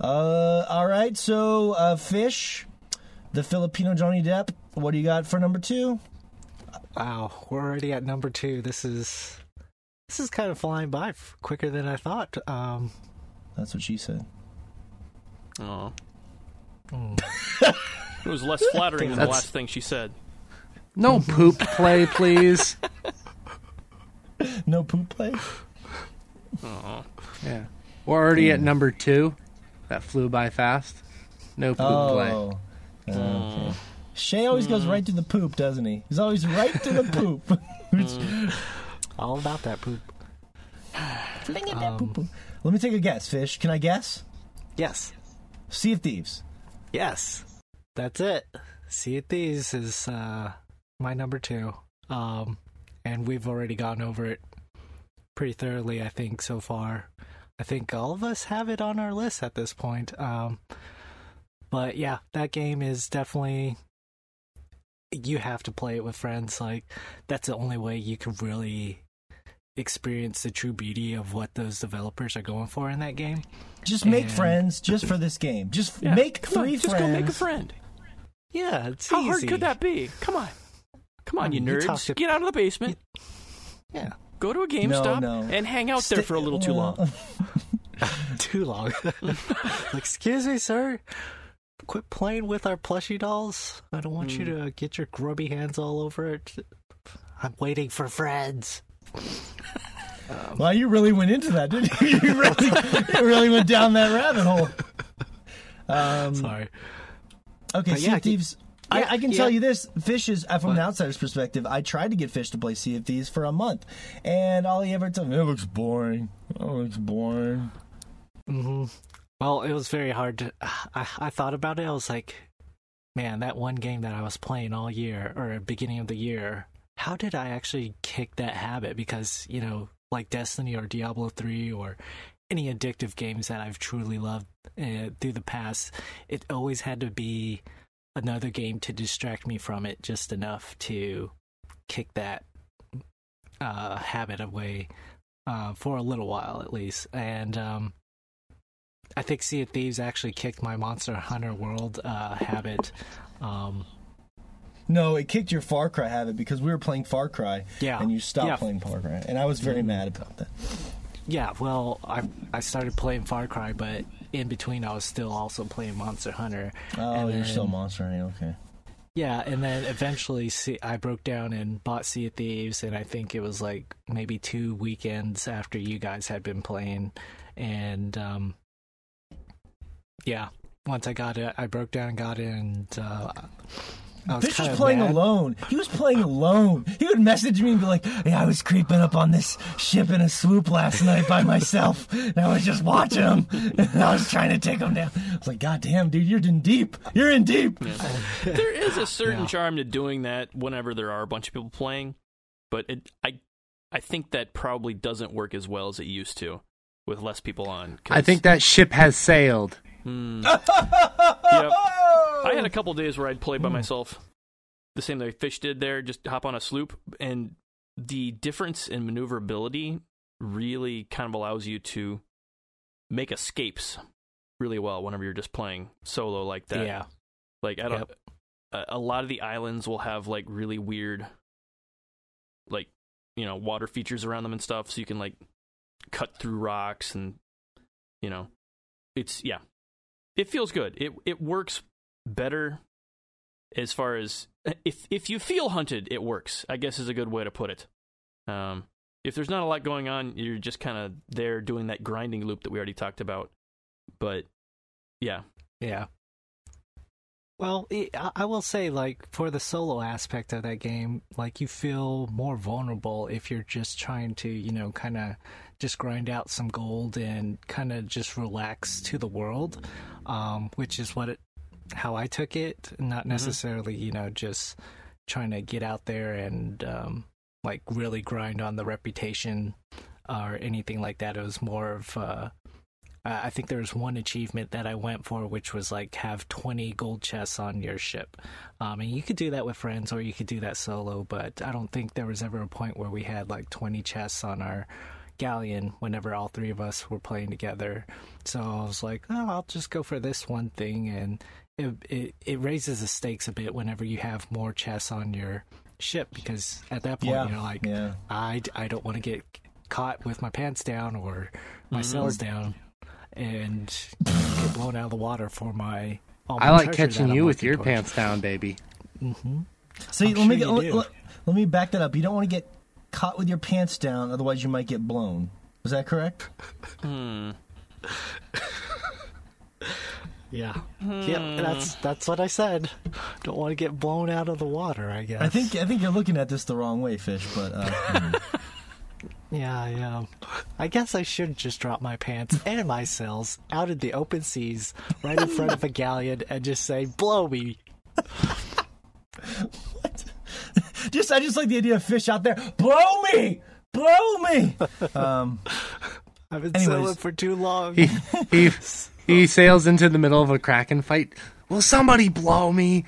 Uh, all right. So, uh, Fish, the Filipino Johnny Depp. What do you got for number two? Wow, we're already at number two. This is this is kind of flying by quicker than I thought. Um, That's what she said. Oh. mm. It was less flattering than the last thing she said. No poop play, please. No poop play. Oh. Yeah. We're already at number two. That flew by fast. No poop play. Oh. Okay. Shay always goes right to the poop, doesn't he? He's always right to the poop. all about that poop. Fling it that poop. poop. Let me take a guess, Fish. Can I guess? Yes, Sea of Thieves. yes, that's it. See it. These is uh, my number two. Um, and we've already gone over it pretty thoroughly. I think so far. I think all of us have it on our list at this point. Um, but yeah, that game is definitely you have to play it with friends. Like that's the only way you can really experience the true beauty of what those developers are going for in that game. Just make And- friends just for this game. Just Yeah, make come on, just friends. go make a friend. Yeah, it's How easy. hard could that be? Come on. Come on, I you mean, you talk nerds. to- Get out of the basement. Yeah, Go to a GameStop no. and hang out there for a little too long. too long. Excuse me, sir. Quit playing with our plushie dolls. I don't want you to get your grubby hands all over it. I'm waiting for friends. Well, you really went into that, didn't you? You really, you really went down that rabbit hole. Um, Sorry. okay, But Sea yeah, of Thieves. I, yeah, I can yeah. tell you this: Fish is from an outsider's perspective. I tried to get Fish to play Sea of Thieves for a month, and all he ever told me, "It looks boring. Oh, it's boring." hmm Well, it was very hard to. I, I thought about it. I was like, man, that one game that I was playing all year or beginning of the year, how did I actually kick that habit? Because, you know, like Destiny or Diablo 3 or any addictive games that I've truly loved uh, through the past, it always had to be another game to distract me from it just enough to kick that uh, habit away uh, for a little while at least. And um, I think Sea of Thieves actually kicked my Monster Hunter World uh, habit. Um, No, it kicked your Far Cry habit because we were playing Far Cry, Yeah. and you stopped Yeah. playing Far Cry, and I was very mad about that. Yeah, well, I I started playing Far Cry, but in between I was still also playing Monster Hunter. Oh, And you're still Monster Hunting. Okay. Yeah, and then eventually see, I broke down and bought Sea of Thieves, and I think it was like maybe two weekends after you guys had been playing, and um, yeah, once I got it, I broke down and got it, and uh, Fish was playing mad. alone. He was playing alone. He would message me and be like, "Hey, I was creeping up on this ship in a sloop last night by myself. And I was just watching him. And I was trying to take him down. I was like, God damn, dude, you're in deep. You're in deep." there is a certain Yeah. charm to doing that whenever there are a bunch of people playing, but it, I, I think that probably doesn't work as well as it used to with less people on. 'cause- I think that ship has sailed. Hmm. Yep. I had a oh. couple days where I'd play by hmm. myself, the same way Fish did there, just hop on a sloop, and the difference in maneuverability really kind of allows you to make escapes really well whenever you're just playing solo like that. Yeah, Like I don't. Yep. A, a lot of the islands will have like really weird, like you know, water features around them and stuff, so you can like cut through rocks and you know, it's yeah, it feels good. It it works better as far as if if you feel hunted, it works. I guess is a good way to put it. Um, if there's not a lot going on, you're just kind of there doing that grinding loop that we already talked about. But yeah, Yeah. Well, i will say, like, for the solo aspect of that game, like, you feel more vulnerable if you're just trying to, you know, kind of just grind out some gold and kind of just relax to the world, um, which is what it, how I took it. Not necessarily, you know, just trying to get out there and, um, like, really grind on the reputation or anything like that. It was more of, uh, uh, I think there was one achievement that I went for, which was like have 20 gold chests on your ship. Um, and you could do that with friends or you could do that solo, but I don't think there was ever a point where we had like 20 chests on our galleon whenever all three of us were playing together. So I was like, oh, I'll just go for this one thing, and it it, it raises the stakes a bit whenever you have more chess on your ship because at that point Yeah, you're like, yeah. I, I don't want to get caught with my pants down or my sails down and get blown out of the water for my. all I like catching you with your towards. pants down, baby. So I'm let sure me get, let, let- let me back that up. You don't want to get caught with your pants down, otherwise you might get blown. Is that correct? Hmm. Yeah, yeah, that's that's what I said. Don't want to get blown out of the water. I guess. I think I think you're looking at this the wrong way, fish. But uh, hmm. Yeah, yeah. I guess I should just drop my pants and my sails out in the open seas, right in front of a galleon, and just say, "Blow me." just I just like the idea of fish out there. Blow me, blow me. Um, I've been Anyways. sailing for too long. He he he sails into the middle of a kraken fight. Will somebody blow me?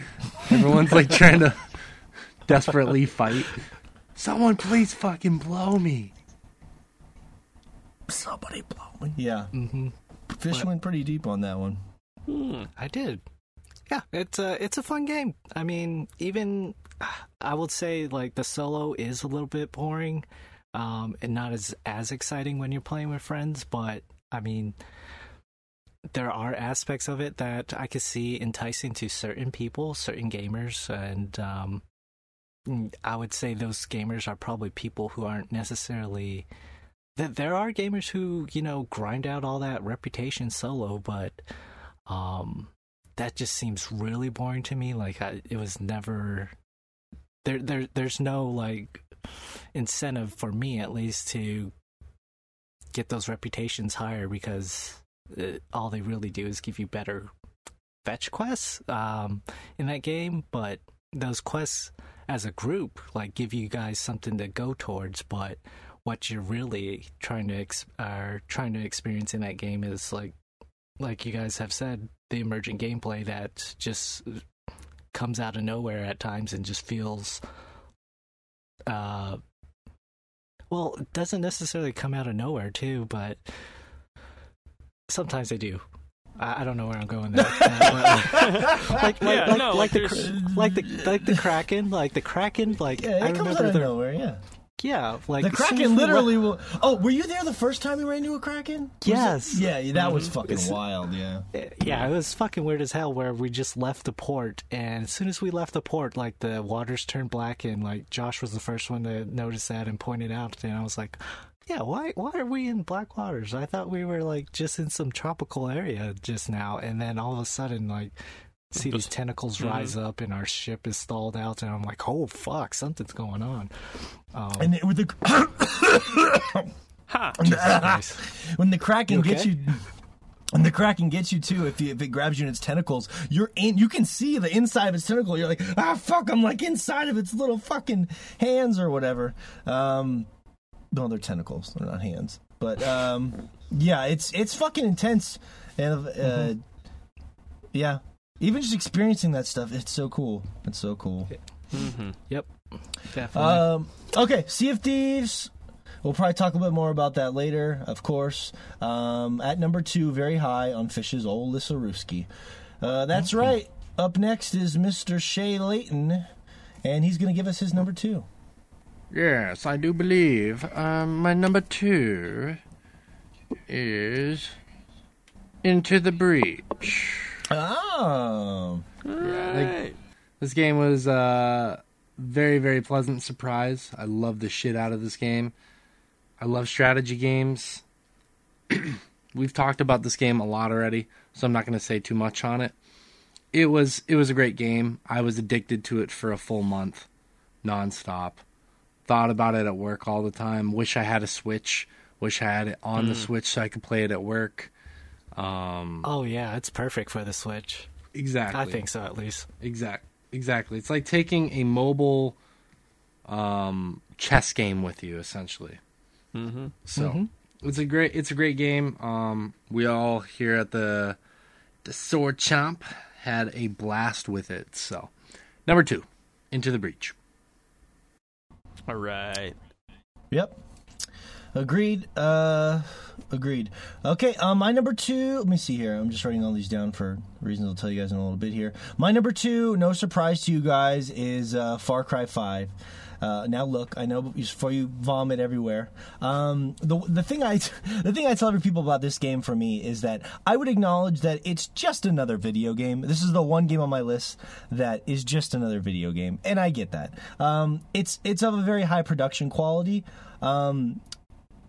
Everyone's like trying to desperately fight. Someone please fucking blow me. somebody blow me. Yeah, mm-hmm. fish went pretty deep on that one. I did. Yeah, it's a it's a fun game. I mean, even I would say like the solo is a little bit boring, um, and not as as exciting when you're playing with friends. But I mean, there are aspects of it that I could see enticing to certain people, certain gamers, and um, mm, I would say those gamers are probably people who aren't necessarily. That there are gamers who you know grind out all that reputation solo, but um that just seems really boring to me like I, it was never there there there's no like incentive for me at least to get those reputations higher because uh, all they really do is give you better fetch quests um in that game. But those quests as a group like give you guys something to go towards. But what you're really trying to ex- are trying to experience in that game is like like you guys have said, the emergent gameplay that just comes out of nowhere at times and just feels uh well, it doesn't necessarily come out of nowhere too, but sometimes they do. I, I don't know where I'm going there. Uh, like, like, Yeah, like, no, like, like the there's- like the like the kraken, like the kraken, like Yeah, I it comes remember out of the nowhere. Yeah, yeah, like the kraken we literally will. Oh, were you there the first time we ran into a kraken? Was Yes. Yeah, that mm-hmm. was fucking It's- wild. Yeah. Eh, yeah, it was fucking weird as hell. Where we just left the port, and as soon as we left the port, like the waters turned black, and like Josh was the first one to notice that and point it out, and I was like, "Yeah, why? Why are we in black waters? I thought we were like just in some tropical area just now." And then all of a sudden, like. See these tentacles rise up, and our ship is stalled out, and I'm like, "Oh fuck, something's going on." Um, And it, with the Ha! when the kraken You gets you. When the kraken gets you too, if, you, if it grabs you in its tentacles, you're in. You can see the inside of its tentacle. You're like, ah, fuck! I'm like inside of its little fucking hands or whatever. Um, no, they're tentacles. They're not hands. But um, yeah, it's it's fucking intense, and uh, Mm-hmm. yeah, even just experiencing that stuff, it's so cool. It's so cool. Yep, definitely. Um, okay, Sea of Thieves. We'll probably talk a bit more about that later, of course. Um, at number two, very high on Fish's old Lissaruski. Uh, that's right. Up next is Mr. Shay Layton, and he's going to give us his number two. Yes, I do believe. Um, my number two is Into the Breach. Oh, Right. This game was a very, very pleasant surprise. I love the shit out of this game. I love strategy games. We've talked about this game a lot already, so I'm not going to say too much on it. It was it was a great game. I was addicted to it for a full month, nonstop. Thought about it at work all the time. Wish I had a Switch. Wish I had it on the mm. Switch so I could play it at work. Um, oh yeah, it's perfect for the Switch. exactly. I think so, at least. Exact, exactly. It's like taking a mobile um, chess game with you, essentially. Mm-hmm. So it's a great, it's a great game. Um, we all here at the the Sword Chomp had a blast with it. So, number two, Into the Breach. All right. yep. Agreed. Uh, agreed. Okay. Um, my number two. Let me see here. I'm just writing all these down for reasons I'll tell you guys in a little bit here. My number two, no surprise to you guys, is uh, Far Cry Five. Uh, now look, I know before you vomit everywhere. Um, the the thing I the thing I tell other people about this game for me is that I would acknowledge that it's just another video game. This is the one game on my list that is just another video game, and I get that. Um, it's it's of a very high production quality. Um,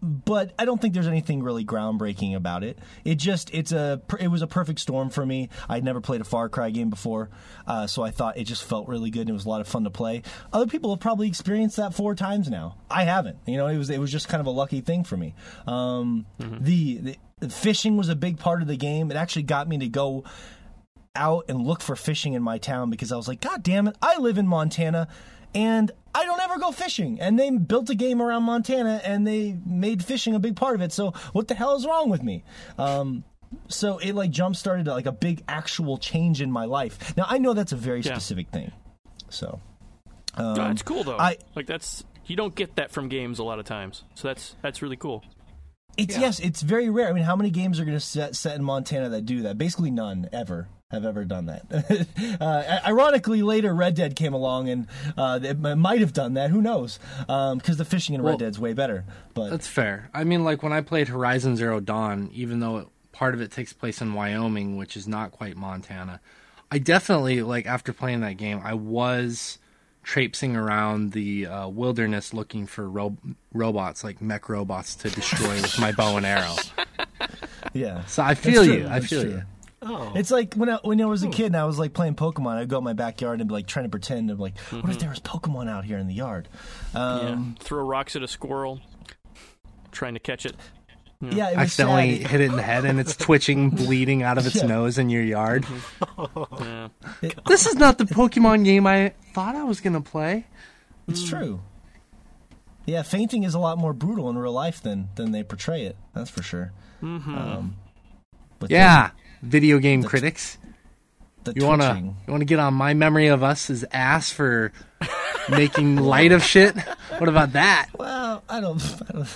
but I don't think there's anything really groundbreaking about it. It just it's a it was a perfect storm for me. I'd never played a Far Cry game before, uh, so I thought it just felt really good and it was a lot of fun to play. Other people have probably experienced that four times now. I haven't. You know, it was it was just kind of a lucky thing for me. Um, the, the fishing was a big part of the game. It actually got me to go out and look for fishing in my town because I was like, God damn it, I live in Montana and I don't ever go fishing. And they built a game around Montana and they made fishing a big part of it. So what the hell is wrong with me? Um, so it like jump started like a big actual change in my life. Now I know that's a very Yeah. specific thing. So No, it's cool though. I- like that's you don't get that from games a lot of times. So that's that's really cool. It's yes, it's very rare. I mean, how many games are going to set set in Montana that do that? Basically, none ever have ever done that. uh, ironically, later Red Dead came along and uh, it might have done that. Who knows? Because the fishing in Well, Red Dead's way better. But That's fair. I mean, like when I played Horizon Zero Dawn, even though it, part of it takes place in Wyoming, which is not quite Montana, I definitely like after playing that game, I was traipsing around the uh, wilderness looking for ro- robots, like mech robots, to destroy with my bow and arrow. yeah, So I feel you. I feel you. Oh, It's like when I, when I was a hmm. kid and I was like playing Pokemon. I'd go out in my backyard and be like trying to pretend. And be like, what if mm-hmm. there was Pokemon out here in the yard? Um, yeah. Throw rocks at a squirrel, trying to catch it. yeah. it was Accidentally sad. hit it in the head and it's twitching, bleeding out of its Yeah. nose in your yard. Mm-hmm. Yeah. This is not the Pokemon game I thought I was gonna play. It's mm. true. Yeah, fainting is a lot more brutal in real life than than they portray it. That's for sure. Mm-hmm. Um, but Yeah, video game critics. the, the You wanna you wanna get on my memory of us as ass for making light of shit? What about that? Well, I don't. I don't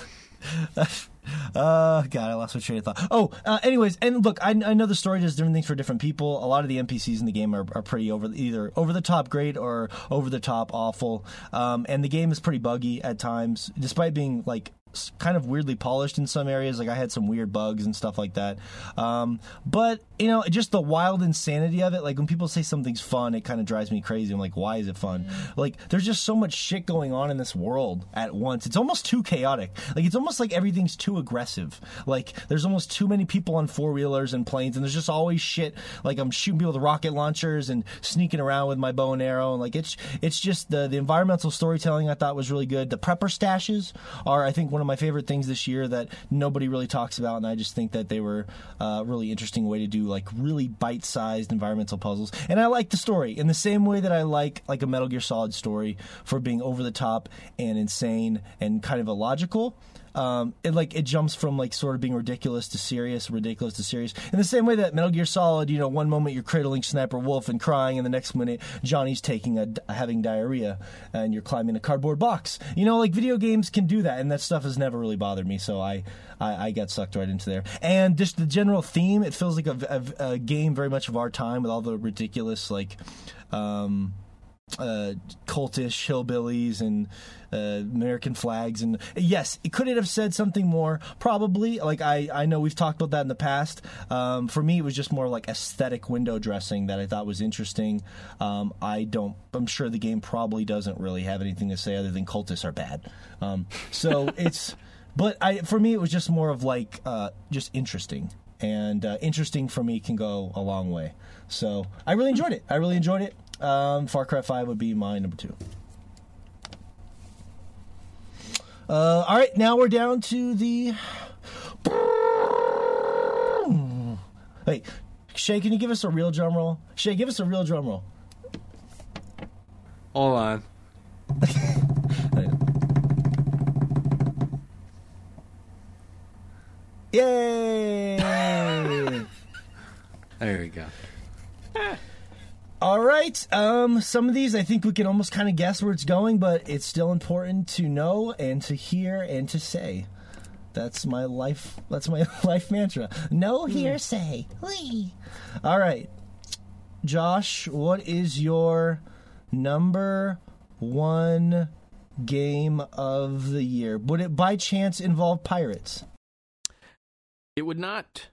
uh, God, I lost my train of thought. Oh, uh, anyways, and look, I, I know the story does different things for different people. A lot of the NPCs in the game are, are pretty over either over the top great or over the top awful. Um, and the game is pretty buggy at times, despite being like kind of weirdly polished in some areas. Like I had some weird bugs and stuff like that. Um, but you know, just the wild insanity of it. Like when people say something's fun, it kind of drives me crazy. I'm like, why is it fun? Like there's just so much shit going on in this world at once. It's almost too chaotic. Like it's almost like everything's too aggressive. Like there's almost too many people on four wheelers and planes, and there's just always shit. Like I'm shooting people with rocket launchers and sneaking around with my bow and arrow, and like it's it's just the the environmental storytelling I thought was really good. The prepper stashes are I think one of my favorite things this year that nobody really talks about, and I just think that they were a really interesting way to do like really bite sized environmental puzzles. And I like the story in the same way that I like like a Metal Gear Solid story for being over the top and insane and kind of illogical um, it like it jumps from like sort of being ridiculous to serious, ridiculous to serious. In the same way that Metal Gear Solid, you know, one moment you're cradling Sniper Wolf and crying, and the next minute Johnny's taking a having diarrhea and you're climbing a cardboard box. You know, like video games can do that, and that stuff has never really bothered me. So I I, I got sucked right into there. And just the general theme, it feels like a, a, a game very much of our time with all the ridiculous like. Um, uh, cultish hillbillies and uh, American flags and yes, it could it have said something more? Probably. Like I, I know we've talked about that in the past. Um, for me, it was just more like aesthetic window dressing that I thought was interesting. Um, I don't. I'm sure the game probably doesn't really have anything to say other than cultists are bad. Um, so it's. But I, for me, it was just more of like uh, just interesting and uh, interesting for me can go a long way. So I really enjoyed it. I really enjoyed it. Um, Far Cry Five would be my number two. Uh, all right, now we're down to the. Hey, Shay, can you give us a real drum roll? Shay, give us a real drum roll. Hold on. Yay! There we go. All right. Um, some of these I think we can almost kind of guess where it's going, but it's still important to know and to hear and to say. That's my life. That's my life mantra. No hearsay. Whee. All right, Josh. What is your number one game of the year? Would it by chance involve pirates? It would not.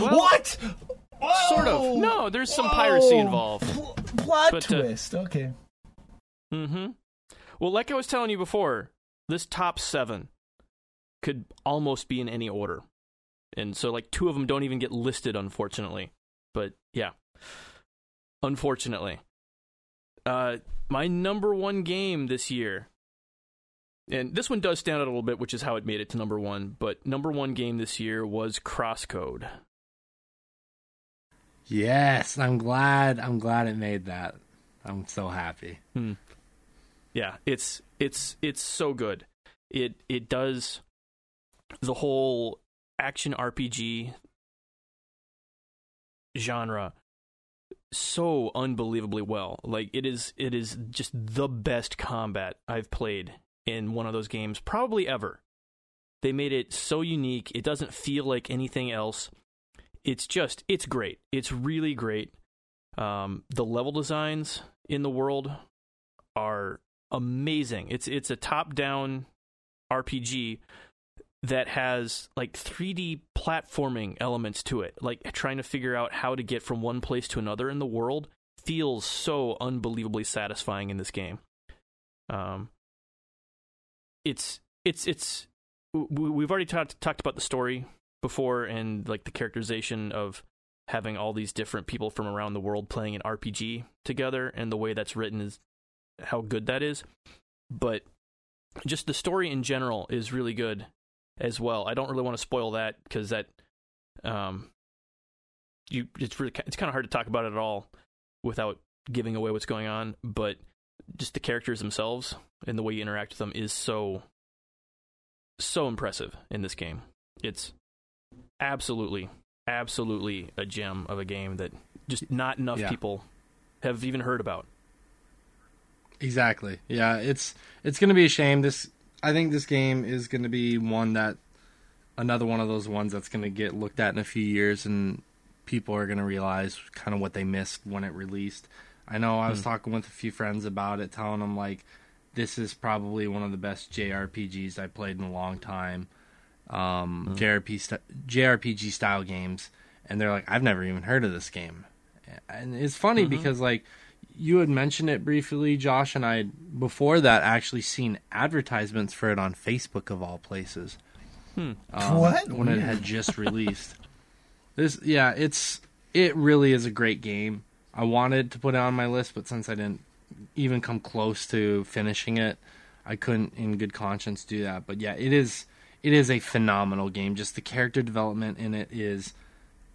Well, what? Sort of. No, there's some piracy involved. Pl- plot But, uh, twist. okay. Mm-hmm. Well, like I was telling you before, this top seven could almost be in any order, and so like two of them don't even get listed, unfortunately. But yeah, unfortunately, uh, my number one game this year, and this one does stand out a little bit, which is how it made it to number one. But number one game this year was Crosscode. Yes, I'm glad. I'm glad it made that. I'm so happy. Hmm. Yeah, it's it's it's so good. It it does the whole action RPG genre so unbelievably well. Like it is it is just the best combat I've played in one of those games probably ever. They made it so unique. It doesn't feel like anything else. It's just it's great. It's really great. Um, the level designs in the world are amazing. It's it's a top-down RPG that has like 3D platforming elements to it. Like trying to figure out how to get from one place to another in the world feels so unbelievably satisfying in this game. Um it's it's it's we've already talked talked about the story before and like the characterization of having all these different people from around the world playing an RPG together and the way that's written is how good that is. But just the story in general is really good as well. I don't really want to spoil that because that um you it's really it's kind of hard to talk about it at all without giving away what's going on, but just the characters themselves and the way you interact with them is so so impressive in this game. It's absolutely absolutely a gem of a game that just not enough Yeah. people have even heard about. Exactly. Yeah, it's it's going to be a shame. This I think this game is going to be one that another one of those ones that's going to get looked at in a few years and people are going to realize kind of what they missed when it released. I know I was hmm. talking with a few friends about it telling them like this is probably one of the best JRPGs I played in a long time. Um JRP st- JRPG style games and they're like I've never even heard of this game. And it's funny because like you had mentioned it briefly, Josh, and I had before that actually seen advertisements for it on Facebook of all places. Um, What? when it had just released. This, yeah, it's it really is a great game. I wanted to put it on my list, but since I didn't even come close to finishing it, I couldn't, in good conscience, do that. But yeah, it is it is a phenomenal game. Just the character development in it is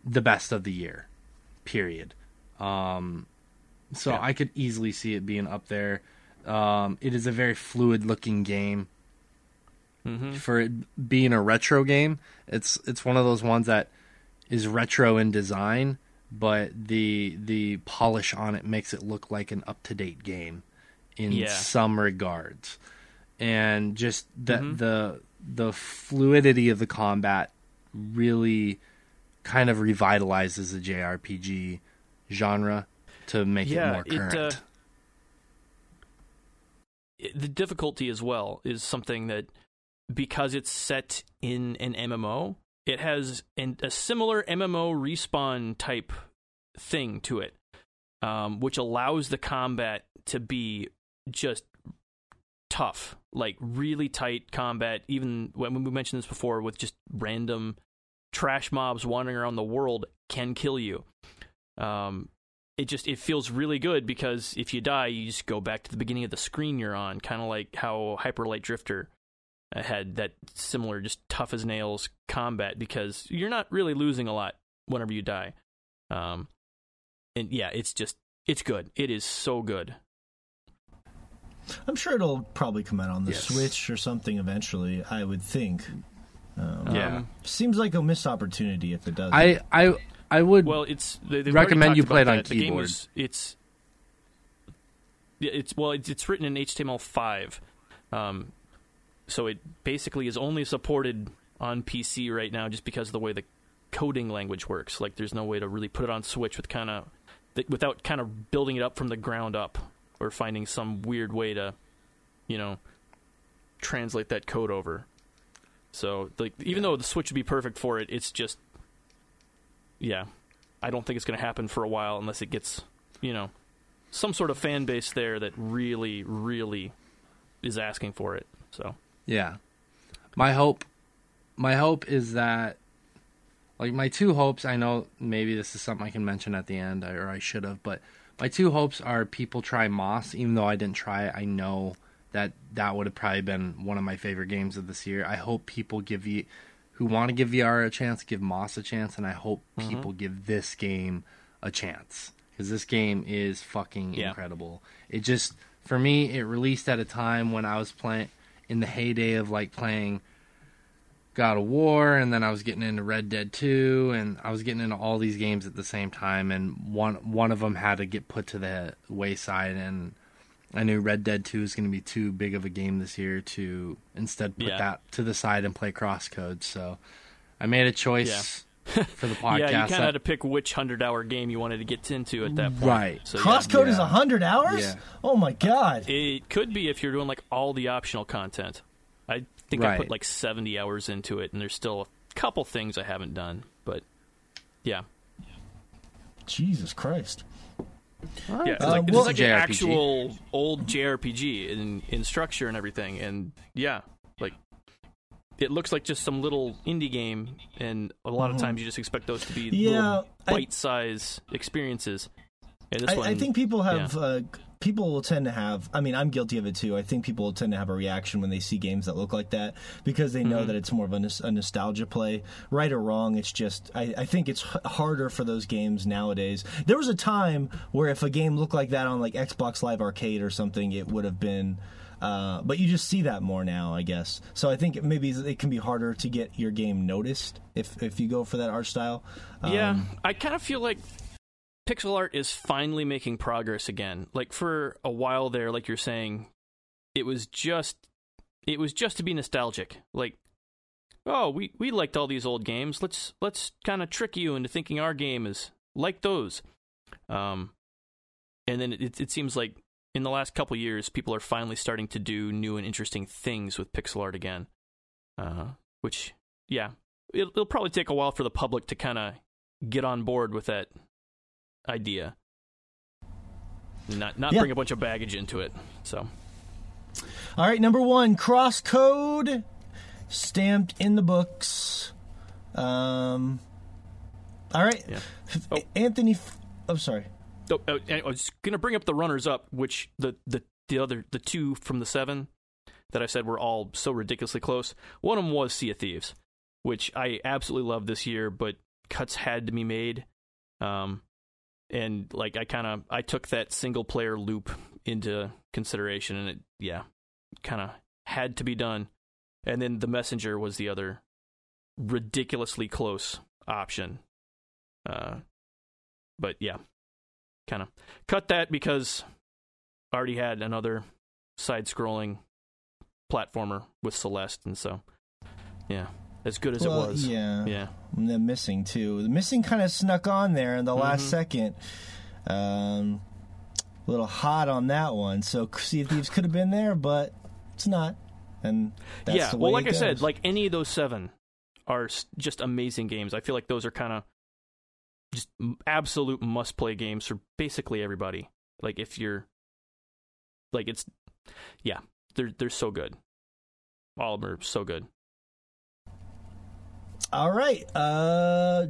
the best of the year. Period. Um, so Yeah. I could easily see it being up there. Um, it is a very fluid looking game Mm-hmm. for it being a retro game. It's it's one of those ones that is retro in design, but the the polish on it makes it look like an up to date game in Yeah. some regards, and just the Mhm. the the fluidity of the combat really kind of revitalizes the JRPG genre to make Yeah, it more it, uh, current. it- the difficulty as well is something that because it's set in an MMO, it has an, a similar MMO respawn type thing to it, um, which allows the combat to be just tough, like really tight combat. Even when we mentioned this before, with just random trash mobs wandering around the world can kill you. Um, it just it feels really good because if you die, you just go back to the beginning of the screen you're on, kind of like how Hyper Light Drifter uh, had that similar, just tough as nails combat because you're not really losing a lot whenever you die. Um, and yeah, it's just it's good. It is so good. I'm sure it'll probably come out on the Yes. Switch or something eventually. I would think. Um, Yeah. Seems like a missed opportunity if it does. I I I would Well, it's they, Recommend you play it on that. The game keyboard. was- it's yeah, it's well, it's, it's written in HTML5, um, so it basically is only supported on PC right now just because of the way the coding language works. Like, there's no way to really put it on Switch with kind of without kind of building it up from the ground up or finding some weird way to, you know, translate that code over. So, like, even though the Switch would be perfect for it, it's just, yeah, I don't think it's going to happen for a while unless it gets, you know, some sort of fan base there that really, really is asking for it. So, Yeah. My hope my hope is that like my two hopes, I know maybe this is something I can mention at the end or I should have, but my two hopes are people try Moss even though I didn't try it. I know that that would have probably been one of my favorite games of this year. I hope people give you who want to give VR a chance, give Moss a chance and I hope mm-hmm. people give this game a chance cuz this game is fucking Yeah. incredible. It just for me it released at a time when I was playing in the heyday of like playing God of War, and then I was getting into Red Dead 2, and I was getting into all these games at the same time, and one one of them had to get put to the wayside, and I knew Red Dead 2 is going to be too big of a game this year to instead put Yeah. that to the side and play Crosscode. So I made a choice for the podcast. yeah, you kind of had to pick which hundred-hour game you wanted to get into at that point. Right. So, yeah. Crosscode is Yeah. a hundred hours. Yeah. Oh my god. It could be if you're doing like all the optional content. I think I put like 70 hours into it, and there's still a couple things I haven't done. But yeah, Jesus Christ. yeah, it's Uh, like, it's well- like an JRPG. actual old JRPG in in structure and everything. And yeah, like it looks like just some little indie game, and a lot of times you just expect those to be Mm-hmm. Yeah, little bite-size experiences. And this I, one, I think people have uh, people will tend to have. I mean, I'm guilty of it too. I think people will tend to have a reaction when they see games that look like that because they Mm-hmm. know that it's more of a, a nostalgia play. Right or wrong, it's just. I, I think it's harder for those games nowadays. There was a time where if a game looked like that on like Xbox Live Arcade or something, it would have been. Uh, but you just see that more now, I guess. So I think maybe it can be harder to get your game noticed if if you go for that art style. Um, Yeah, I kind of feel like pixel art is finally making progress again. Like for a while there, like you're saying, it was just it was just to be nostalgic. Like, oh, we we liked all these old games. Let's let's kind of trick you into thinking our game is like those. Um, and then it it seems like in the last couple years, people are finally starting to do new and interesting things with pixel art again. Uh, which, yeah, it'll, it'll probably take a while for the public to kind of get on board with that idea. Not not Yeah. bring a bunch of baggage into it. So All right, number one, Crosscode stamped in the books. Um, all right, Yeah. Oh. Anthony. F- oh, sorry. Oh, oh, I was gonna bring up the runners up, which the the the other the two from the seven that I said were all so ridiculously close. One of them was Sea of Thieves, which I absolutely love this year, but cuts had to be made. Um, and like I kind of I took that single player loop into consideration, and it yeah, kind of had to be done. And then the messenger was the other ridiculously close option. Uh, but yeah, kind of cut that because I already had another side-scrolling platformer with Celeste, and so yeah, as good as Well, it was, yeah. yeah, And the missing too. The missing kind of snuck on there in the last Mhm. second. Um, a little hot on that one. So Sea of Thieves could have been there, but it's not. And that's yeah. Well, like I said, like any of those seven are just amazing games. I feel like those are kind of just absolute must-play games for basically everybody. Like if you're like it's yeah, they're they're so good. All of them are so good. All right. Uh,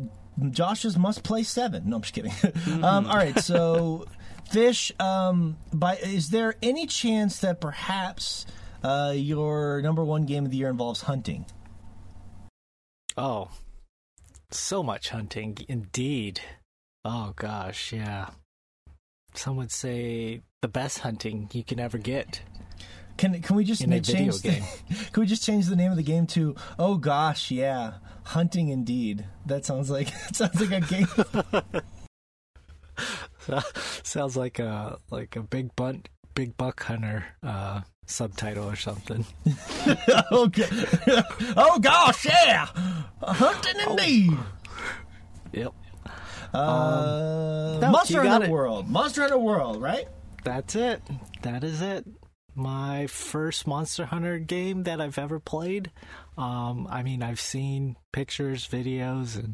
Josh's must play seven. No, I'm just kidding. um, all right. So, Fish, um, by is there any chance that perhaps uh, your number one game of the year involves hunting? Oh, so much hunting, indeed. Oh gosh, yeah. Some would say the best hunting you can ever get. Can can we just In change the, Can we just change the name of the game to Oh gosh, yeah, hunting indeed. That sounds like that sounds like a game. Sounds like a like a big bunt, big buck hunter uh, subtitle or something. okay. oh gosh, yeah, hunting indeed. Yep. Uh, no, Monster Hunter. World. Monster Hunter World, right? That's it. That is it. My first Monster Hunter game that I've ever played. Um, I mean, I've seen pictures, videos, and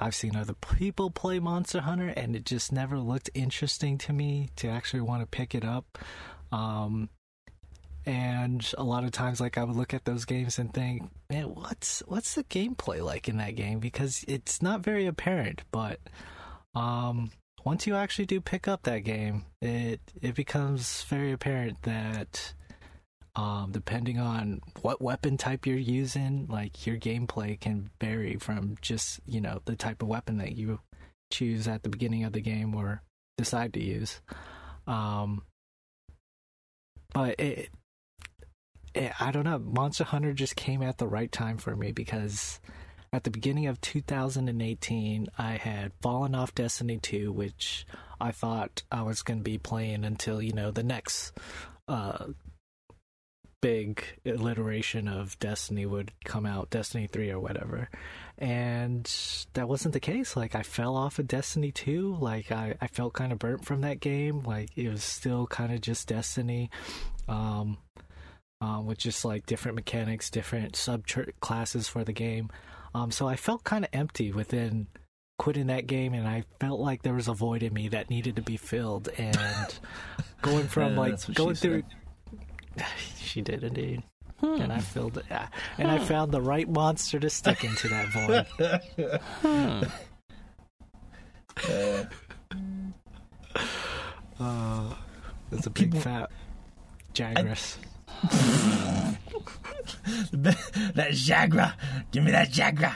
I've seen other people play Monster Hunter, and it just never looked interesting to me to actually want to pick it up. Um, and a lot of times, like I would look at those games and think, man, what's what's the gameplay like in that game? Because it's not very apparent, but um, once you actually do pick up that game, it it becomes very apparent that um, depending on what weapon type you're using, like your gameplay can vary from just you know the type of weapon that you choose at the beginning of the game or decide to use. Um, but it, it, I don't know. Monster Hunter just came at the right time for me because at the beginning of 2018, I had fallen off Destiny 2, which I thought I was going to be playing until, you know, the next uh, big iteration of Destiny would come out, Destiny 3 or whatever. And that wasn't the case. Like, I fell off of Destiny 2. Like, I, I felt kind of burnt from that game. Like, it was still kind of just Destiny. Um, um, with just like different mechanics, different sub classes for the game. Um, so I felt kind of empty within quitting that game, and I felt like there was a void in me that needed to be filled. And going from Yeah, like going through, she did indeed. And I filled it, yeah. and I found the right monster to stick into that void. Uh, it's a big People- fat Jagras. that Jagra. Give me that Jagra.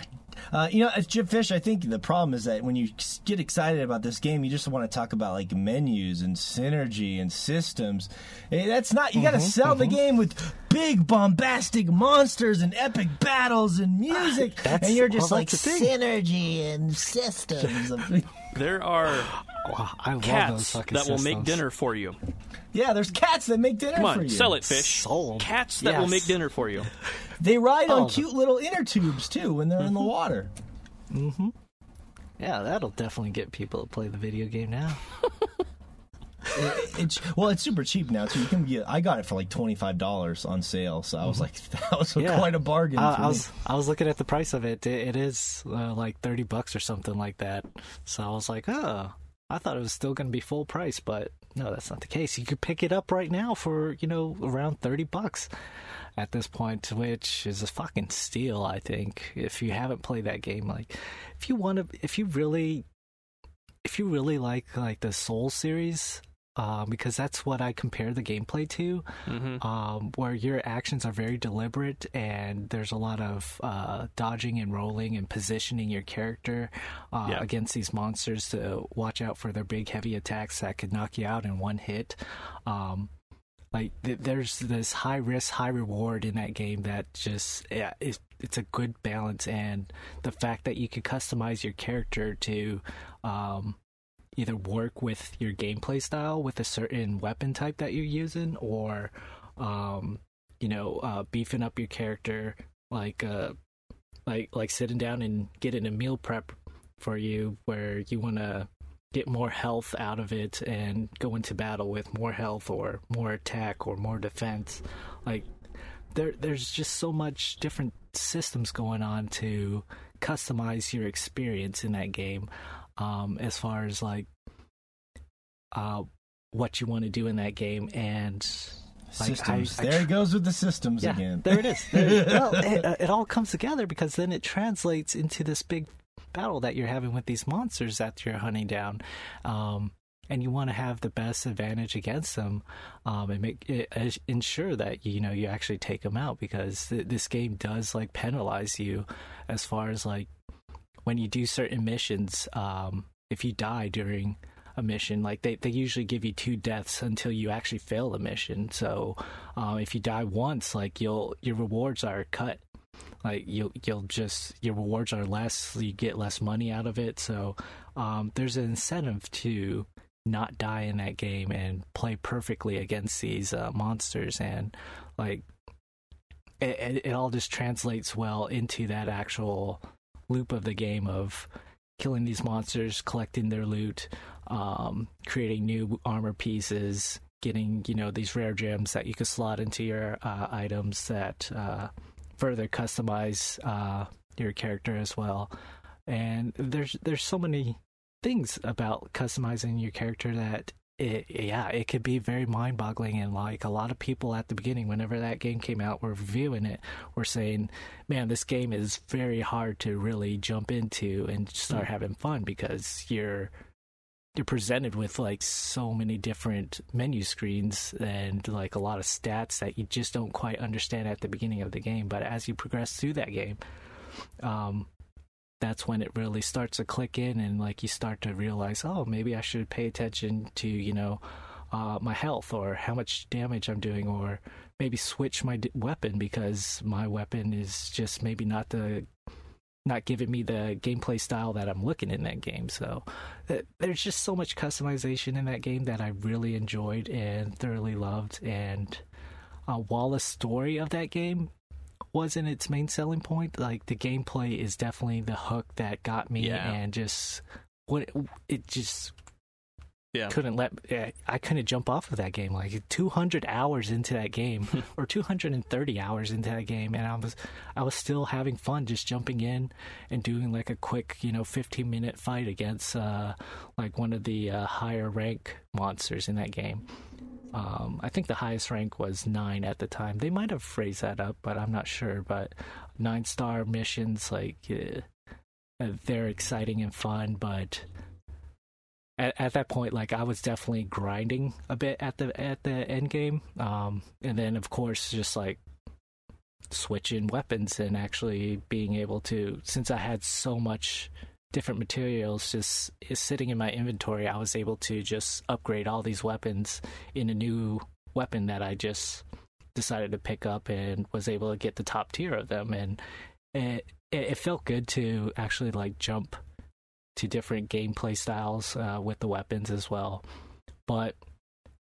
Uh, you know, as Chip Fish, I think the problem is that when you get excited about this game, you just want to talk about like menus and synergy and systems. Eh, That's not. You got to sell the game with big bombastic monsters and epic battles and music, That's- and you're just well, like that's the thing. synergy and systems. There are Wow, I love those cats fucking that will make dinner for you. yeah, there's cats that make dinner Come for on, you. sell it, fish. Sold. Cats that will make dinner for you. They ride on Oh. cute little inner tubes too when they're in the water. Mm-hmm. Yeah, that'll definitely get people to play the video game now. It- it's well, it's super cheap now too. You can get. I got it for like twenty five dollars on sale, so I was like, that was Yeah. quite a bargain. I, for I me. was I was looking at the price of it. It, it is uh, like thirty bucks or something like that. So I was like, oh, I thought it was still going to be full price, but no, that's not the case. You could pick it up right now for you know around thirty bucks at this point, which is a fucking steal. I think if you haven't played that game, like if you want to, if you really, if you really like like the Soul series. Um, because that's what I compare the gameplay to hmm um, where your actions are very deliberate and there's a lot of uh, dodging and rolling and positioning your character uh, Yeah. against these monsters to watch out for their big heavy attacks that could knock you out in one hit. Um, like th- there's this high risk, high reward in that game that just yeah, it's, it's a good balance, and the fact that you could customize your character to um, either work with your gameplay style with a certain weapon type that you're using or um you know uh beefing up your character like uh like like sitting down and getting a meal prep for you where you want to get more health out of it and go into battle with more health or more attack or more defense. Like there there's just so much different systems going on to customize your experience in that game um as far as like uh what you want to do in that game and like, systems. I- I there tr- it goes with the systems yeah, again. there it is. There- well, it, it all comes together because then it translates into this big battle that you're having with these monsters that you're hunting down, um, and you want to have the best advantage against them, um, and make it, uh, ensure that you know you actually take them out because th- this game does like penalize you as far as like when you do certain missions. Um, if you die during a mission like they, they usually give you two deaths until you actually fail the mission. So uh, if you die once like you'll your rewards are cut. Like you'll you'll just your rewards are less you get less money out of it. So um, there's an incentive to not die in that game and play perfectly against these uh, monsters. And like it, it all just translates well into that actual loop of the game of killing these monsters, collecting their loot, um, creating new armor pieces, getting you know these rare gems that you can slot into your uh, items that uh, further customize uh, your character as well. And there's there's so many things about customizing your character that it, yeah, it could be very mind boggling. And like a lot of people at the beginning, whenever that game came out, were reviewing it, were saying, man, this game is very hard to really jump into and start mm-hmm. having fun because you're. You're presented with like so many different menu screens and like a lot of stats that you just don't quite understand at the beginning of the game. But as you progress through that game, um, that's when it really starts to click in and like you start to realize oh maybe i should pay attention to you know uh, my health or how much damage i'm doing or maybe switch my d- weapon because my weapon is just maybe not the not giving me the gameplay style that i'm looking in that game. So th- there's just so much customization in that game that i really enjoyed and thoroughly loved. And uh, while the story of that game wasn't its main selling point. Like the gameplay is definitely the hook that got me, yeah. and just what it just yeah. couldn't let I couldn't jump off of that game. Like 200 hours into that game, or 230 hours into that game, and I was I was still having fun just jumping in and doing like a quick you know 15 minute fight against uh, like one of the uh, higher rank monsters in that game. Um, I think the highest rank was nine at the time. They might have phrased that up, but I'm not sure. But nine star missions, like uh, they're exciting and fun, but at, at, that point, like I was definitely grinding a bit at the at the end game, um, and then of course just like switching weapons and actually being able to since I had so much different materials just is sitting in my inventory, I was able to just upgrade all these weapons in a new weapon that I just decided to pick up and was able to get the top tier of them. And it it felt good to actually like jump to different gameplay styles uh, with the weapons as well. But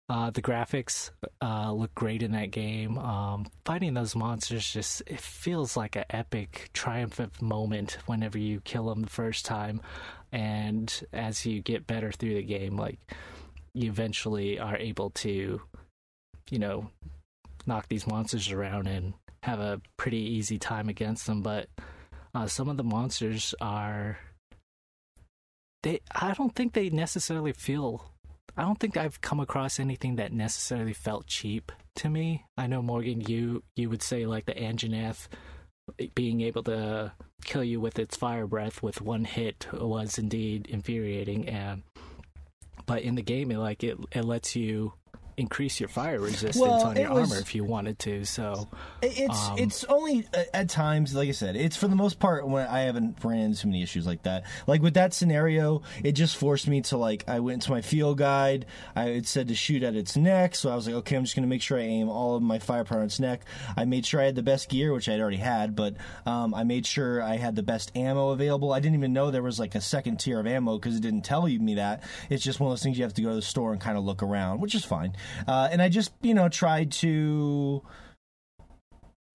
uh, the graphics uh, look great in that game. Um, fighting those monsters just it feels like an epic, triumphant moment whenever you kill them the first time, and as you get better through the game, like you eventually are able to, you know, knock these monsters around and have a pretty easy time against them. But uh, some of the monsters are they. I don't think they necessarily feel I don't think I've come across anything that necessarily felt cheap to me. I know Morgan, you you would say like the Anjanath eh, being able to kill you with its fire breath with one hit was indeed infuriating and but in the game it like it it lets you increase your fire resistance well, on your was, armor if you wanted to. So it's um, it's only uh, at times, like I said, it's for the most part when I haven't ran into many issues like that. Like with that scenario, it just forced me to like I went to my field guide. I it said to shoot at its neck, so I was like, okay, I'm just gonna make sure I aim all of my firepower on its neck. I made sure I had the best gear, which I'd already had, but um, I made sure I had the best ammo available. I didn't even know there was like a second tier of ammo because it didn't tell me that. It's just one of those things you have to go to the store and kind of look around, which is fine. Uh, and I just, you know, tried to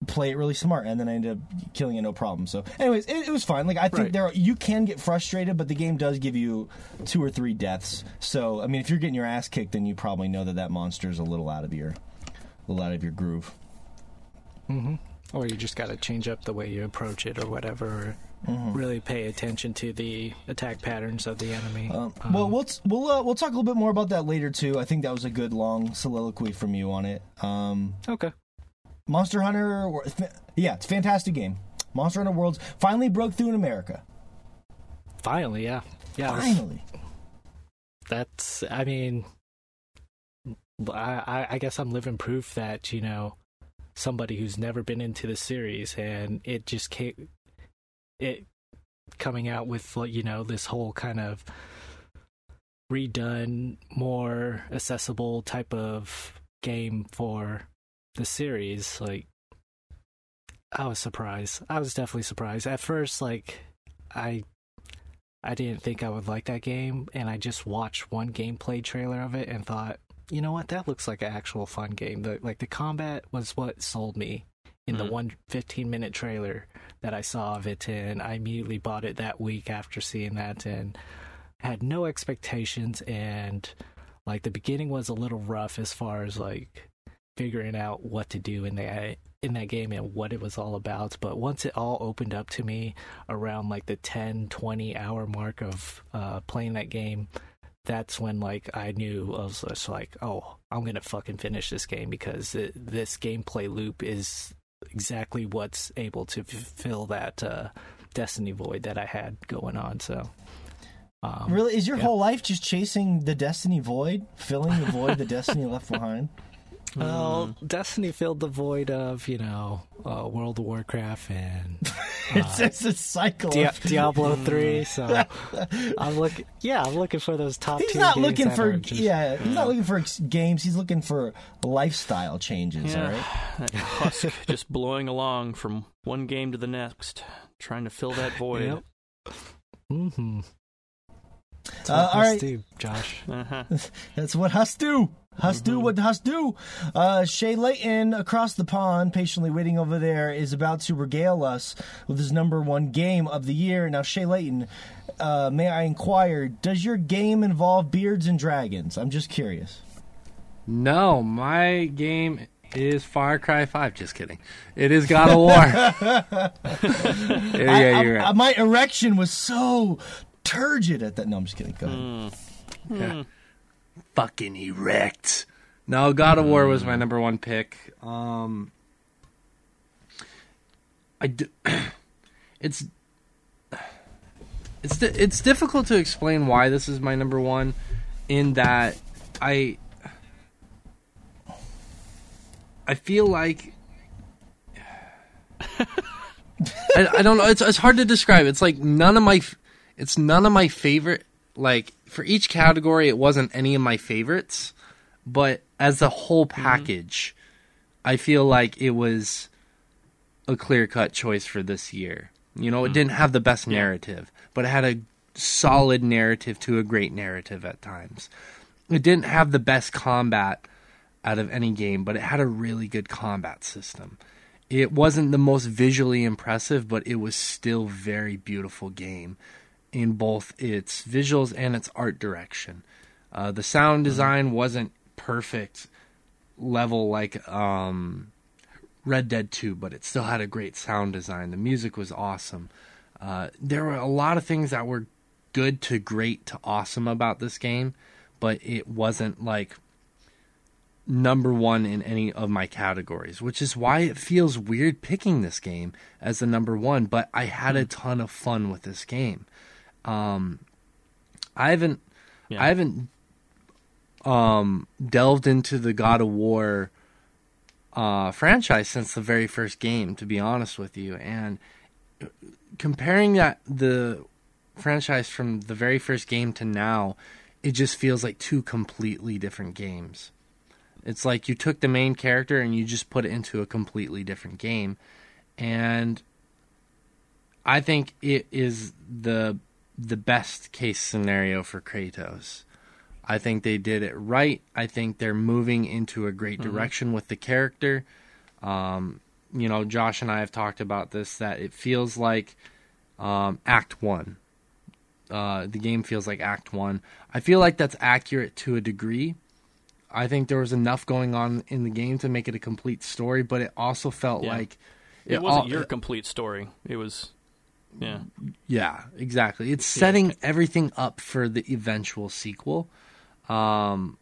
play it really smart and then I ended up killing it no problem. So anyways, it, it was fine. Like I think right. there are, you can get frustrated, but the game does give you two or three deaths. So I mean, if you're getting your ass kicked, then you probably know that that monster is a little out of your a little out of your groove. Mm-hmm. Or you just got to change up the way you approach it or whatever. Mm-hmm. Really pay attention to the attack patterns of the enemy. Um, um, well, we'll we'll uh, we'll talk a little bit more about that later too. I think that was a good long soliloquy from you on it. Um, okay. Monster Hunter, yeah, it's a fantastic game. Monster Hunter Worlds finally broke through in America. Finally, yeah, yeah. Finally. That's. I mean, I I guess I'm living proof that you know somebody who's never been into the series and it just came it coming out with like you know this whole kind of redone more accessible type of game for the series. Like i was surprised. I was definitely surprised. At first like i I didn't think I would like that game, and I just watched one gameplay trailer of it and thought, you know what, that looks like an actual fun game. The like the combat was what sold me in Mhm. the one 15 minute trailer that I saw of it, and I immediately bought it that week after seeing that, and had no expectations, and like the beginning was a little rough as far as like figuring out what to do in that in that game and what it was all about but once it all opened up to me around like the 10 20 hour mark of uh playing that game that's when like i knew i was just like oh i'm gonna fucking finish this game because it, this gameplay loop is exactly what's able to f- fill that uh destiny void that i had going on so um, Really, is your yeah. whole life just chasing the destiny void, filling the void the destiny left behind? Well, Destiny filled the void of, you know, uh, World of Warcraft and it's, it's a cycle. Dia- of- Diablo 3. So I'm looking, yeah, I'm looking for those top He's tier not games looking for just- yeah. He's not looking for games. He's looking for lifestyle changes. Yeah. right. That husk just blowing along from one game to the next, trying to fill that void. Yep. Mm-hmm. That's Uh, what all us right. do, Josh. Uh-huh. That's what Hus do. Hus do what Hus do. Uh, Shay Layton across the pond, patiently waiting over there, is about to regale us with his number one game of the year. Now, Shay Layton, uh, may I inquire, does your game involve beards and dragons? I'm just curious. No, my game is Far Cry 5. Just kidding. It is God of War. yeah, I- you're I- right. my erection was so turgid at that. No, I'm just kidding. Go ahead. Yeah. Fucking erect. No, God of War was my number one pick. Um, I do, it's it's di- it's difficult to explain why this is my number one. In that I I feel like I, I don't know. It's it's hard to describe. It's like none of my f- it's none of my favorite like for each category it wasn't any of my favorites, but as a whole mm-hmm. package, I feel like it was a clear-cut choice for this year. You know, it mm. didn't have the best narrative, but it had a solid narrative to a great narrative at times. It didn't have the best combat out of any game, but it had a really good combat system. It wasn't the most visually impressive, but it was still very beautiful game in both its visuals and its art direction. Uh, the sound design wasn't perfect level like um, Red Dead 2, but it still had a great sound design. The music was awesome. Uh, there were a lot of things that were good to great to awesome about this game, but it wasn't like number one in any of my categories, which is why it feels weird picking this game as the number one. But I had a ton of fun with this game. Um, I haven't, Yeah. I haven't, um, delved into the God of War uh, franchise since the very first game, to be honest with you, and comparing that the franchise from the very first game to now, it just feels like two completely different games. It's like you took the main character and you just put it into a completely different game. And I think it is the the best case scenario for Kratos. I think they did it right. I think they're moving into a great direction with the character. Um, you know, Josh and I have talked about this that it feels like um, Act One. Uh, the game feels like Act One. I feel like that's accurate to a degree. I think there was enough going on in the game to make it a complete story, but it also felt Yeah. like It wasn't all- your complete story. It was, yeah. Yeah, exactly. It's Yeah. setting everything up for the eventual sequel. Um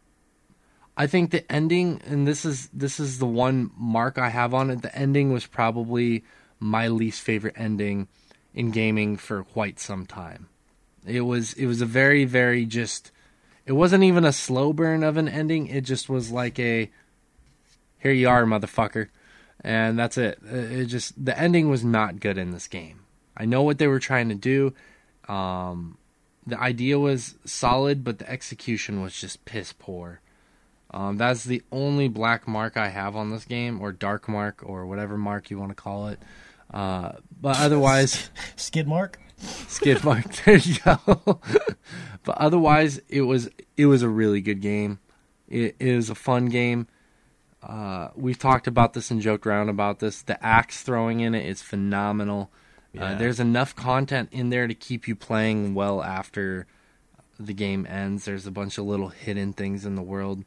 I think the ending and this is this is the one mark I have on it. The ending was probably my least favorite ending in gaming for quite some time. It was it was a very very just it wasn't even a slow burn of an ending. It just was like a here you are motherfucker. And that's it. Uh, It just the ending was not good in this game. I know what they were trying to do. Um, the idea was solid, but the execution was just piss poor. Um, that's the only black mark I have on this game, or dark mark, or whatever mark you want to call it. Uh, but otherwise, Skid mark. skid mark. There you go. but otherwise, it was it was a really good game. It is a fun game. Uh, we've talked about this and joked around about this. The axe throwing in it is phenomenal. Uh, there's enough content in there to keep you playing well after the game ends. There's a bunch of little hidden things in the world.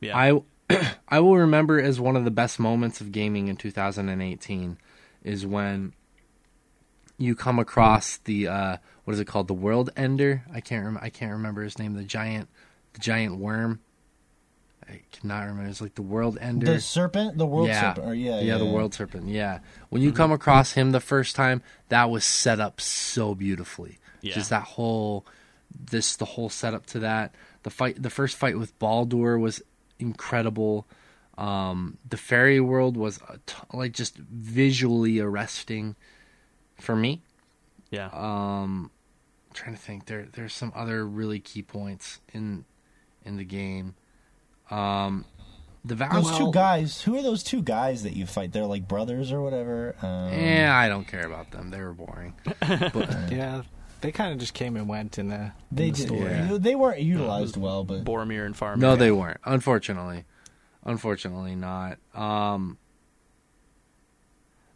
Yeah. I I will remember as one of the best moments of gaming in 2018 is when you come across the uh, what is it called the world ender I can't rem- I can't remember his name the giant the giant worm I cannot remember it's like the world ender The serpent, the world yeah. serpent, or yeah, yeah, the world serpent. Yeah, when you come across him the first time, that was set up so beautifully. Yeah. Just that whole, this the whole setup to that. The fight, the first fight with Baldur was incredible. Um, the fairy world was a t- like just visually arresting for me. yeah. Um, I'm trying to think, there there's some other really key points in in the game. Um, the Those two guys. Who are those two guys that you fight? They're like brothers or whatever. Um, Yeah, I don't care about them. They were boring. But Yeah, they kind of just came and went in the, they in the did. story. Yeah. They weren't utilized well, but Boromir and Faramir. no, they weren't. Unfortunately, unfortunately not. Um,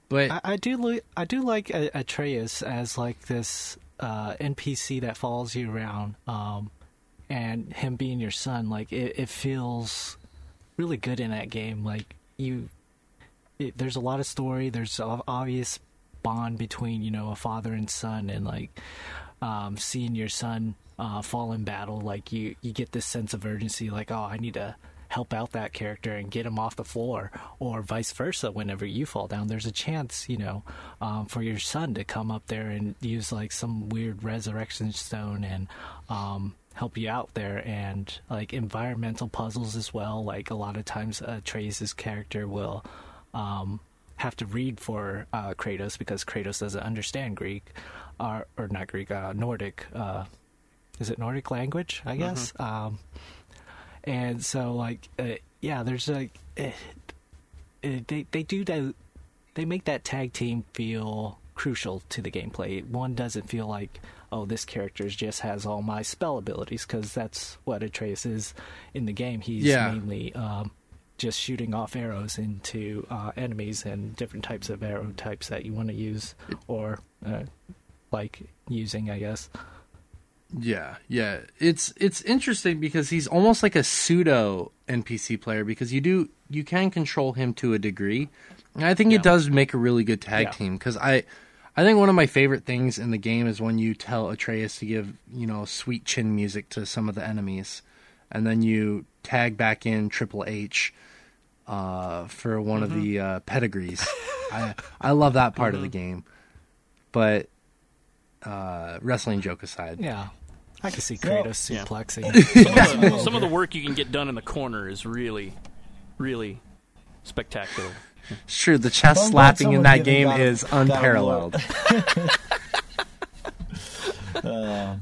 but I, I do li- I do like A- Atreus as like this uh, NPC that follows you around, um, and him being your son. Like it, it feels really good in that game. Like you, it, there's a lot of story. There's an obvious bond between you know a father and son, and like um, seeing your son uh, fall in battle. Like you, you get this sense of urgency. Like oh, I need to help out that character and get him off the floor, or vice versa. Whenever you fall down, there's a chance, you know, um, for your son to come up there and use like some weird resurrection stone and um, help you out there. And like environmental puzzles as well. Like a lot of times, uh, character will. Um, have to read for uh, Kratos because Kratos doesn't understand Greek, or, or not Greek, uh, Nordic. Uh, is it Nordic language? I guess. Um, and so like uh, yeah there's like uh, uh, they they do that they make that tag team feel crucial to the gameplay one doesn't feel like oh this character just has all my spell abilities because that's what Atreus is in the game he's Yeah. mainly um, just shooting off arrows into uh, enemies and different types of arrow types that you want to use or uh, like using i guess yeah, yeah, it's it's interesting because he's almost like a pseudo NPC player because you do you can control him to a degree. And I think Yeah. it does make a really good tag Yeah. team because I. I think one of my favorite things in the game is when you tell Atreus to give, you know, sweet chin music to some of the enemies, and then you tag back in Triple H uh, for one of the uh, pedigrees. I I love that part of the game, but uh, wrestling joke aside, yeah. I can see Well, kratos yeah. suplexing. Some, of the, some of the work you can get done in the corner is really, really spectacular. It's true. The chest Well, I'm slapping in that game God is God of War. unparalleled. Uh,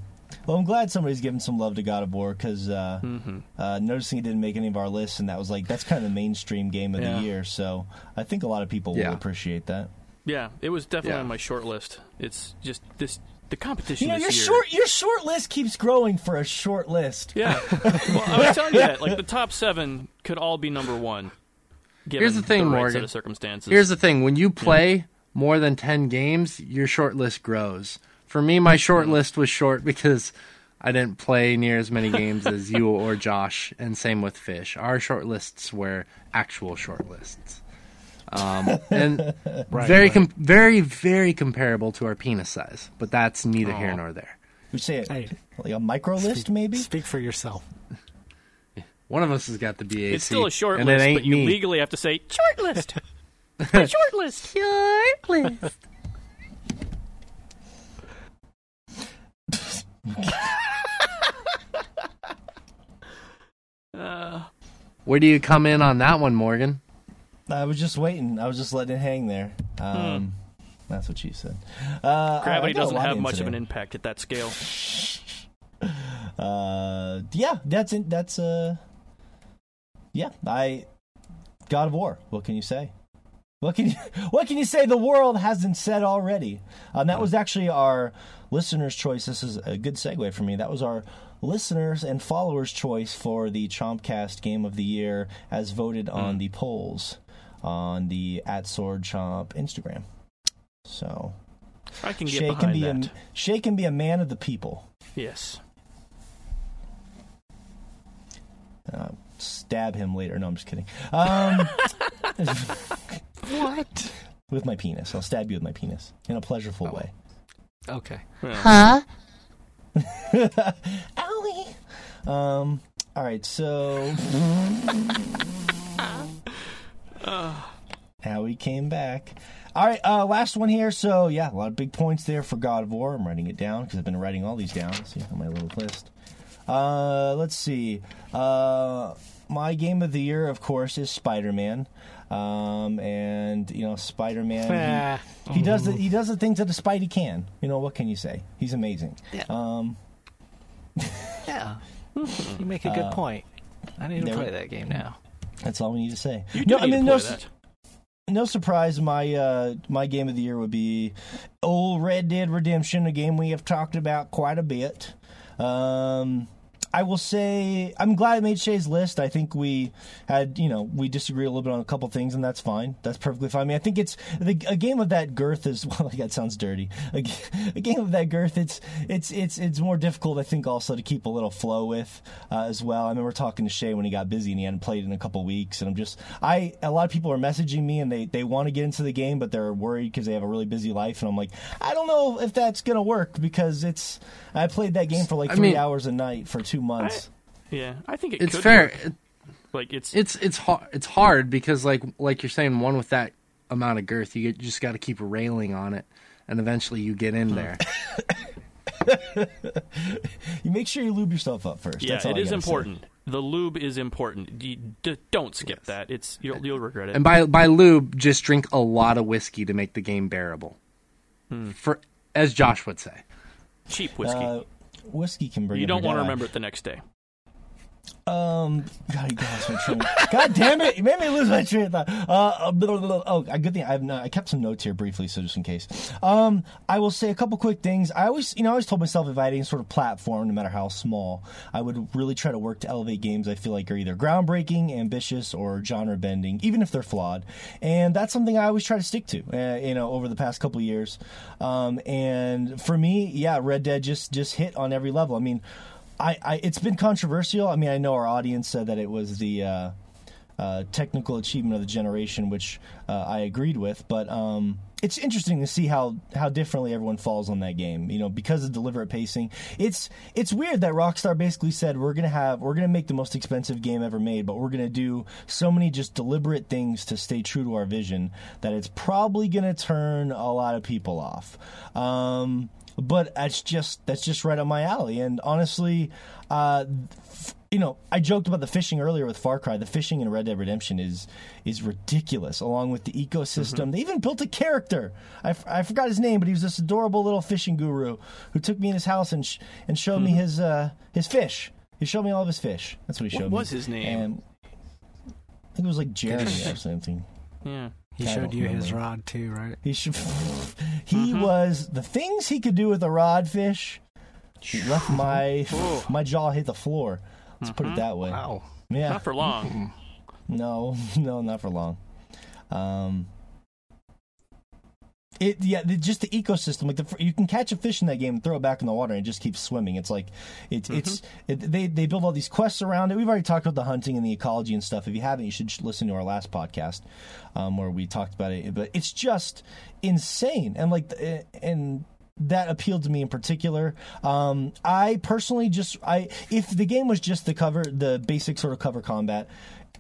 well, I'm glad somebody's giving some love to God of War because uh, Mm-hmm. uh, noticing it didn't make any of our lists, and that was like that's kind of the mainstream game of Yeah. the year. So I think a lot of people Yeah. will appreciate that. Yeah, it was definitely Yeah. on my short list. It's just this the competition You know, your year. short your short list keeps growing for a short list. Yeah, well, I was telling you that like the top seven could all be number one. Given Here's the thing, right Morgan. Set of circumstances. Here's the thing: when you play more than ten games, your short list grows. For me, my short list was short because I didn't play near as many games as you or Josh, and same with Fish. Our short lists were actual short lists, um, and Right, very, right. com- very, very comparable to our penis size. But that's neither here nor there. We say it like a micro list, maybe. Speak for yourself. One of us has got the BAC. it's still a short and list, it ain't but you me. legally have to say short list. Short list. Short list. Uh, Where do you come in on that one, Morgan? I was just waiting. I was just letting it hang there. Um, That's what she said. Uh, gravity I doesn't have in much of an impact at that scale. Uh, yeah, that's in, that's uh, yeah. I God of War. What can you say? What can you What can you say the world hasn't said already? Um, that was actually our listeners' choice. This is a good segue for me. That was our listeners and followers' choice for the Chompcast Game of the Year, as voted on the polls on the at Sword Chomp Instagram. So I can get Shay behind can be that. a Shay can be a man of the people. yes. Uh, stab him later. No, I'm just kidding. Um, What? with my penis, I'll stab you with my penis in a pleasureful Oh. way. Okay. Yeah. Owie. Um. All right. So. Howie came back. All right. Uh, last one here. So yeah, a lot of big points there for God of War. I'm writing it down because I've been writing all these down. See on my little list. Uh, let's see. Uh, my game of the year, of course, is Spider Man. Um, and you know, Spider Man. He, he does the he does the things that a Spidey can. You know what can you say? He's amazing. Yeah. Um. Yeah. You make a good point. I need to play we- that game now. That's all we need to say. You no, do I mean to no, that. no surprise. My uh, my game of the year would be old Red Dead Redemption, a game we have talked about quite a bit. Um, I will say I'm glad I made Shay's list. I think we had, you know, we disagree a little bit on a couple things, and that's fine. That's perfectly fine. I mean, I think it's the, a game of that girth is well. That sounds dirty. A game of that girth, it's it's it's it's more difficult. I think also to keep a little flow with uh, as well. I remember talking to Shay when he got busy and he hadn't played in a couple weeks, and I'm just I a lot of people are messaging me and they they want to get into the game, but they're worried because they have a really busy life, and I'm like, I don't know if that's gonna work because it's I played that game for like I three mean- hours a night for two months. Yeah, I think it It's could fair. work. Like it's It's it's hard. It's hard because like like you're saying, one with that amount of girth, you, get, you just got to keep railing on it, and eventually you get in there. You make sure you lube yourself up first. yeah, That's all it I is gotta say. important. The lube is important. You, d- don't skip that. It's you'll, you'll regret it. And by by lube, just drink a lot of whiskey to make the game bearable. For as Josh would say. Cheap whiskey. Uh, whiskey can bring. you don't want to remember it the next day. Um, God. God damn it! You made me lose my train of thought. Uh, uh, blah, blah, blah. oh, good thing I have not. I kept some notes here briefly, so just in case. Um, I will say a couple quick things. I always, you know, I always told myself if I had any sort of platform, no matter how small, I would really try to work to elevate games I feel like are either groundbreaking, ambitious, or genre bending, even if they're flawed. And that's something I always try to stick to. Uh, you know, over the past couple years. Um, and for me, yeah, Red Dead just just hit on every level. I mean. I, I it's been controversial. I mean, I know our audience said that it was the uh, uh, technical achievement of the generation, which uh, I agreed with. But um, it's interesting to see how how differently everyone falls on that game. You know, because of deliberate pacing. It's it's weird that Rockstar basically said we're gonna have we're gonna make the most expensive game ever made, but we're gonna do so many just deliberate things to stay true to our vision that it's probably gonna turn a lot of people off. Um, but that's just that's just right up my alley. And honestly, uh, f- you know, I joked about the fishing earlier with Far Cry. The fishing in Red Dead Redemption is is ridiculous, along with the ecosystem. They even built a character. I, f- I forgot his name, but he was this adorable little fishing guru who took me in his house and sh- and showed me his uh, his fish. He showed me all of his fish. That's what he What showed me. What was his name? And I think it was like Jeremy or something. Yeah. He I showed don't you his rod too, right? He should. he was the things he could do with a rod fish. Left my my jaw hit the floor. Let's put it that way. Wow. Yeah. Not for long. No, no, not for long. Um, it yeah, the, just the ecosystem. Like the you can catch a fish in that game and throw it back in the water and it just keeps swimming. It's like it's it's it, they they build all these quests around it. We've already talked about the hunting and the ecology and stuff. If you haven't, you should listen to our last podcast um, where we talked about it. But it's just insane and like and that appealed to me in particular. Um, I personally just I if the game was just the cover, the basic sort of cover combat.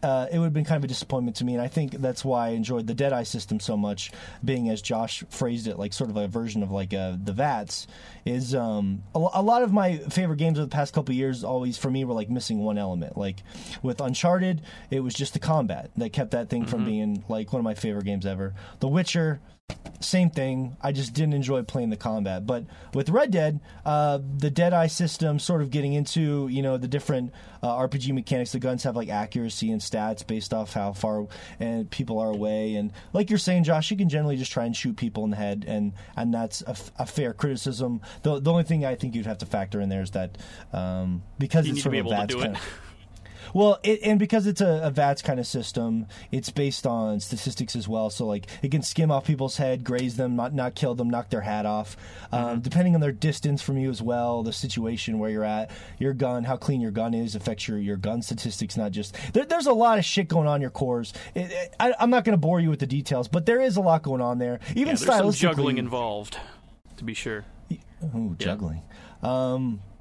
Uh, it would have been kind of a disappointment to me, and I think that's why I enjoyed the Deadeye system so much. Being as Josh phrased it, like sort of a version of like uh, the VATS, is um, a, a lot of my favorite games of the past couple years. Always for me were like missing one element. Like with Uncharted, it was just the combat that kept that thing from being like one of my favorite games ever. The Witcher, same thing. I just didn't enjoy playing the combat. But with Red Dead, uh, the Deadeye system, sort of getting into you know the different uh, RPG mechanics. The guns have like accuracy and stats based off how far and people are away. And like you're saying, Josh, you can generally just try and shoot people in the head, and and that's a, f- a fair criticism. The the only thing I think you'd have to factor in there is that um, because You it's sort be of a able well, it, and because it's a, a VATS kind of system, it's based on statistics as well. So, like, it can skim off people's head, graze them, not, not kill them, knock their hat off. Um, depending on their distance from you as well, the situation where you're at, your gun, how clean your gun is, affects your, your gun statistics, not just. There, there's a lot of shit going on in your cores. It, it, I, I'm not going to bore you with the details, but there is a lot going on there. Even Yeah, there's some juggling involved, to be sure. Ooh, juggling. Um, a-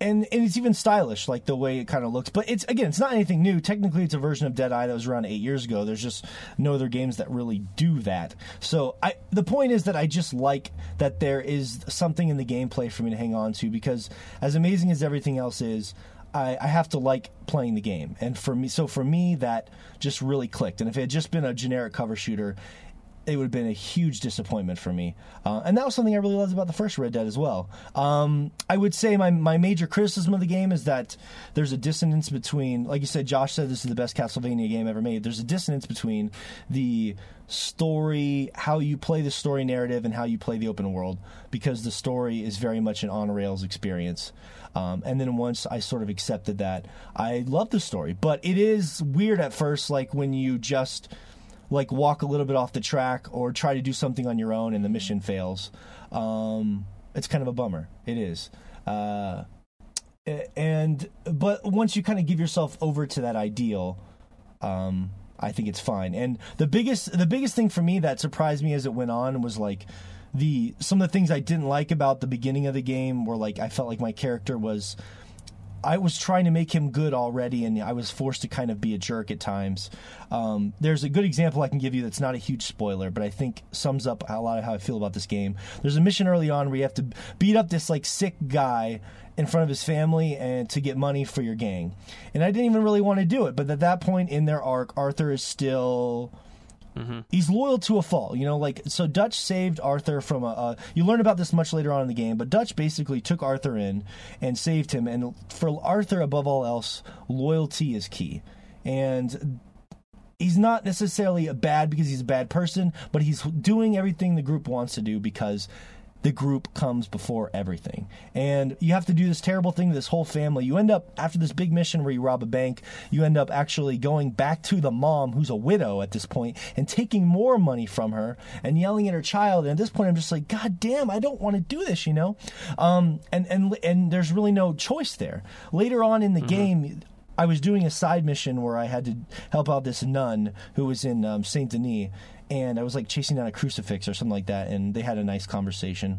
and and it's even stylish, like the way it kind of looks. But it's again, it's not anything new. Technically, it's a version of Dead Eye that was around eight years ago. There's just no other games that really do that. So I, the point is that I just like that there is something in the gameplay for me to hang on to because as amazing as everything else is. I, I have to like playing the game, and for me, so for me, that just really clicked. And if it had just been a generic cover shooter, it would have been a huge disappointment for me. Uh, and that was something I really loved about the first Red Dead as well. Um, I would say my, my major criticism of the game is that there's a dissonance between, like you said, Josh said this is the best Castlevania game ever made. There's a dissonance between the story, how you play the story narrative, and how you play the open world, because the story is very much an on rails experience. Um, and then once I sort of accepted that, I love the story. But it is weird at first, like when you just like walk a little bit off the track or try to do something on your own and the mission fails. Um, it's kind of a bummer. It is. Uh, and but once you kind of give yourself over to that ideal, um, I think it's fine. And the biggest the biggest thing for me that surprised me as it went on was like the some of the things I didn't like about the beginning of the game were like I felt like my character was I was trying to make him good already, and I was forced to kind of be a jerk at times. Um, there's a good example I can give you that's not a huge spoiler, but I think sums up a lot of how I feel about this game. There's a mission early on where you have to beat up this like sick guy in front of his family and to get money for your gang. And I didn't even really want to do it, but at that point in their arc, Arthur is still Mm-hmm. he's loyal to a fault you know like so dutch saved arthur from a, a you learn about this much later on in the game but dutch basically took arthur in and saved him and for arthur above all else loyalty is key. And he's not necessarily a bad because he's a bad person but he's doing everything the group wants to do because the group comes before everything. And you have to do this terrible thing to this whole family. You end up, after this big mission where you rob a bank, you end up actually going back to the mom, who's a widow at this point, and taking more money from her and yelling at her child. And at this point, I'm just like, God damn, I don't want to do this, you know? Um, and, and, and there's really no choice there. Later on in the game, I was doing a side mission where I had to help out this nun who was in um, Saint Denis, and I was like chasing down a crucifix or something like that, and they had a nice conversation.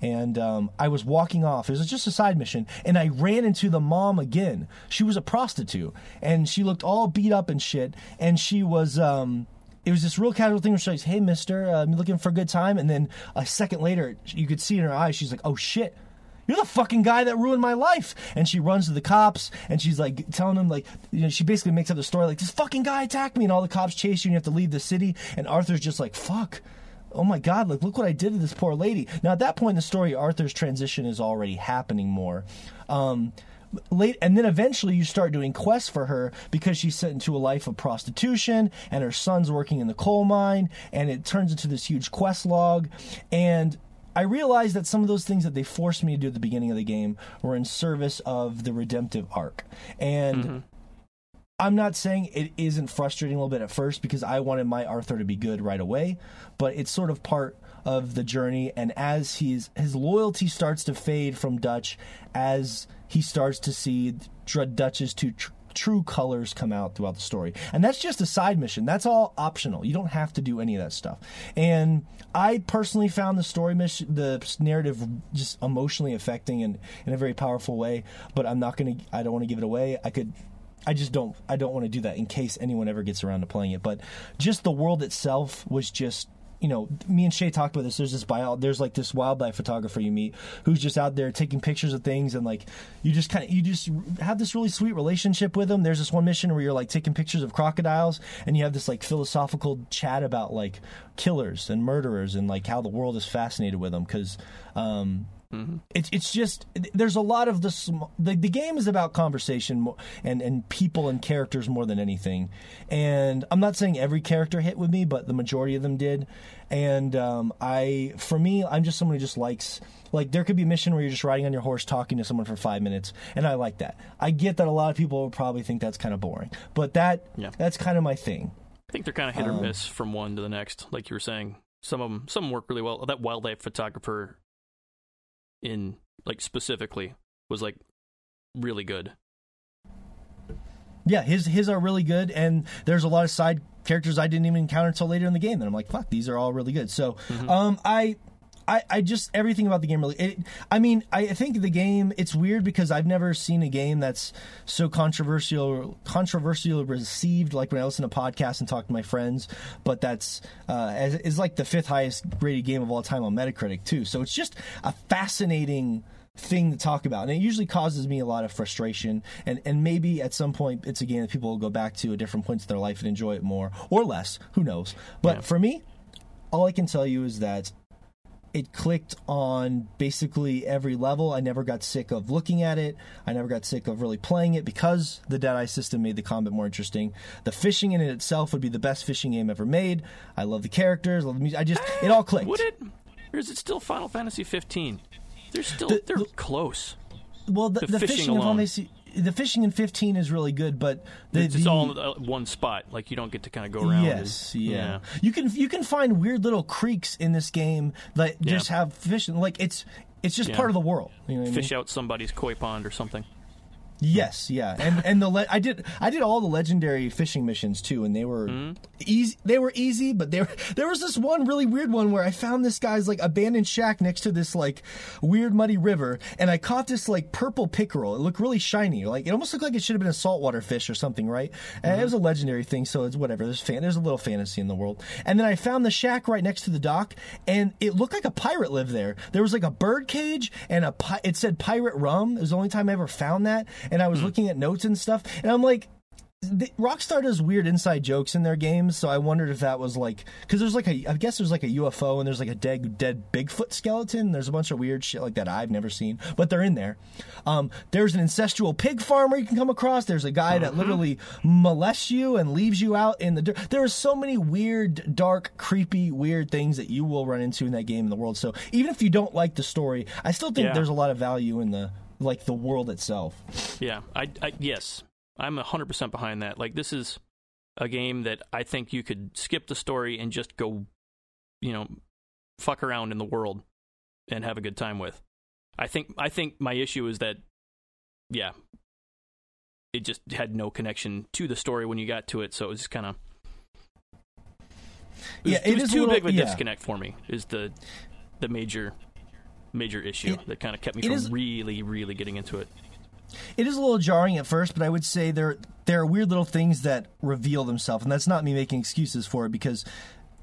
And um, I was walking off. It was just a side mission, and I ran into the mom again. She was a prostitute, and she looked all beat up and shit. And she was, um, it was this real casual thing where she's like, "Hey, Mister, uh, you looking for a good time?" And then a second later, you could see in her eyes, she's like, "Oh shit." You're the fucking guy that ruined my life. And she runs to the cops and she's like telling them like you know, she basically makes up the story like this fucking guy attacked me and all the cops chase you and you have to leave the city and Arthur's just like fuck. Oh my god, like look what I did to this poor lady. Now at that point in the story, Arthur's transition is already happening more. Um late and then eventually you start doing quests for her because she's sent into a life of prostitution and her son's working in the coal mine and it turns into this huge quest log and I realized that some of those things that they forced me to do at the beginning of the game were in service of the redemptive arc. And mm-hmm. I'm not saying it isn't frustrating a little bit at first because I wanted my Arthur to be good right away, but it's sort of part of the journey. And as he's his loyalty starts to fade from Dutch, as he starts to see Dutch's two tr- true colors come out throughout the story, and that's just a side mission. That's all optional. You don't have to do any of that stuff. And I personally found the story mission, the narrative, just emotionally affecting and in a very powerful way. But I'm not gonna. I don't want to give it away. I could. I just don't I don't want to do that in case anyone ever gets around to playing it. But just the world itself was just you know, me and Shay talked about this. There's this bio, there's like this wildlife photographer you meet who's just out there taking pictures of things, and like you just kind of you just have this really sweet relationship with them. There's this one mission where you're like taking pictures of crocodiles, and you have this like philosophical chat about like killers and murderers and like how the world is fascinated with them because. Um, it's it's just there's a lot of the, sm- the the game is about conversation and and people and characters more than anything, and I'm not saying every character hit with me, but the majority of them did, and um, I for me I'm just someone who just likes like there could be a mission where you're just riding on your horse talking to someone for five minutes, and I like that. I get that a lot of people will probably think that's kind of boring, but that Yeah. that's kind of my thing. I think they're kind of hit or Um, miss from one to the next, like you were saying. Some of them, some work really well. That wildlife photographer, in like specifically, was like really good. Yeah, his his are really good, and there's a lot of side characters I didn't even encounter until later in the game. That I'm like, fuck, these are all really good. So, um, I. I, I just everything about the game really. It, I mean, I think the game. It's weird because I've never seen a game that's so controversial, controversial received. Like when I listen to podcasts and talk to my friends, but that's uh, as, is like the fifth highest rated game of all time on Metacritic too. So it's just a fascinating thing to talk about and it usually causes me a lot of frustration and and maybe at some point it's a game that people will go back to at different points in their life and enjoy it more or less who knows but Yeah. for me all i can tell you is that it clicked on basically every level. I never got sick of looking at it. I never got sick of really playing it because the Dead Eye system made the combat more interesting. The fishing in it itself would be the best fishing game ever made. I love the characters, love the music. I just it ah, all clicked. Would it? Or is it still Final Fantasy 15? They're still The- they're the- close. Well, the, The the, fishing fishing, alone. Final Fantasy- the fishing in 15 is really good, but the, it's just the- all in uh, one spot. Like you don't get to kind of go around. Yes, and- yeah. You can you can find weird little creeks in this game that Yeah. just have fishing. Like it's it's just Yeah. part of the world. You know what I mean? Fish out somebody's koi pond or something. Yes, yeah, and and the le- I did I did all the legendary fishing missions too, and they were Mm-hmm. easy. They were easy, but there there was this one really weird one where I found this guy's like abandoned shack next to this like weird muddy river, and I caught this like purple pickerel. It looked really shiny, like it almost looked like it should have been a saltwater fish or something, right? And it was a legendary thing, so it's whatever. There's fan, there's a little fantasy in the world. And then I found the shack right next to the dock, and it looked like a pirate lived there. There was like a bird cage and a pi- it said pirate rum. It was the only time I ever found that, and I was looking at notes and stuff, and I'm like the, Rockstar does weird inside jokes in their games, so I wondered if that was like because there's like a I guess there's like a UFO and there's like a dead dead Bigfoot skeleton. There's a bunch of weird shit like that I've never seen, but they're in there. Um, there's an incestual pig farmer you can come across. There's a guy that literally molests you and leaves you out in the dirt. There are so many weird, dark, creepy, weird things that you will run into in that game in the world. So even if you don't like the story, I still think Yeah. there's a lot of value in the like the world itself. Yeah, I, I yes, I'm hundred percent behind that. Like this is a game that I think you could skip the story and just go, you know, fuck around in the world and have a good time with. I think I think my issue is that, yeah, it just had no connection to the story when you got to it, so it was just kind of. It was, Yeah, it it was is a too little- big of a yeah. disconnect for me. Is the the major major issue It- that kind of kept me from is- really really getting into it. It is a little jarring at first, but I would say there there are weird little things that reveal themselves, and that's not me making excuses for it because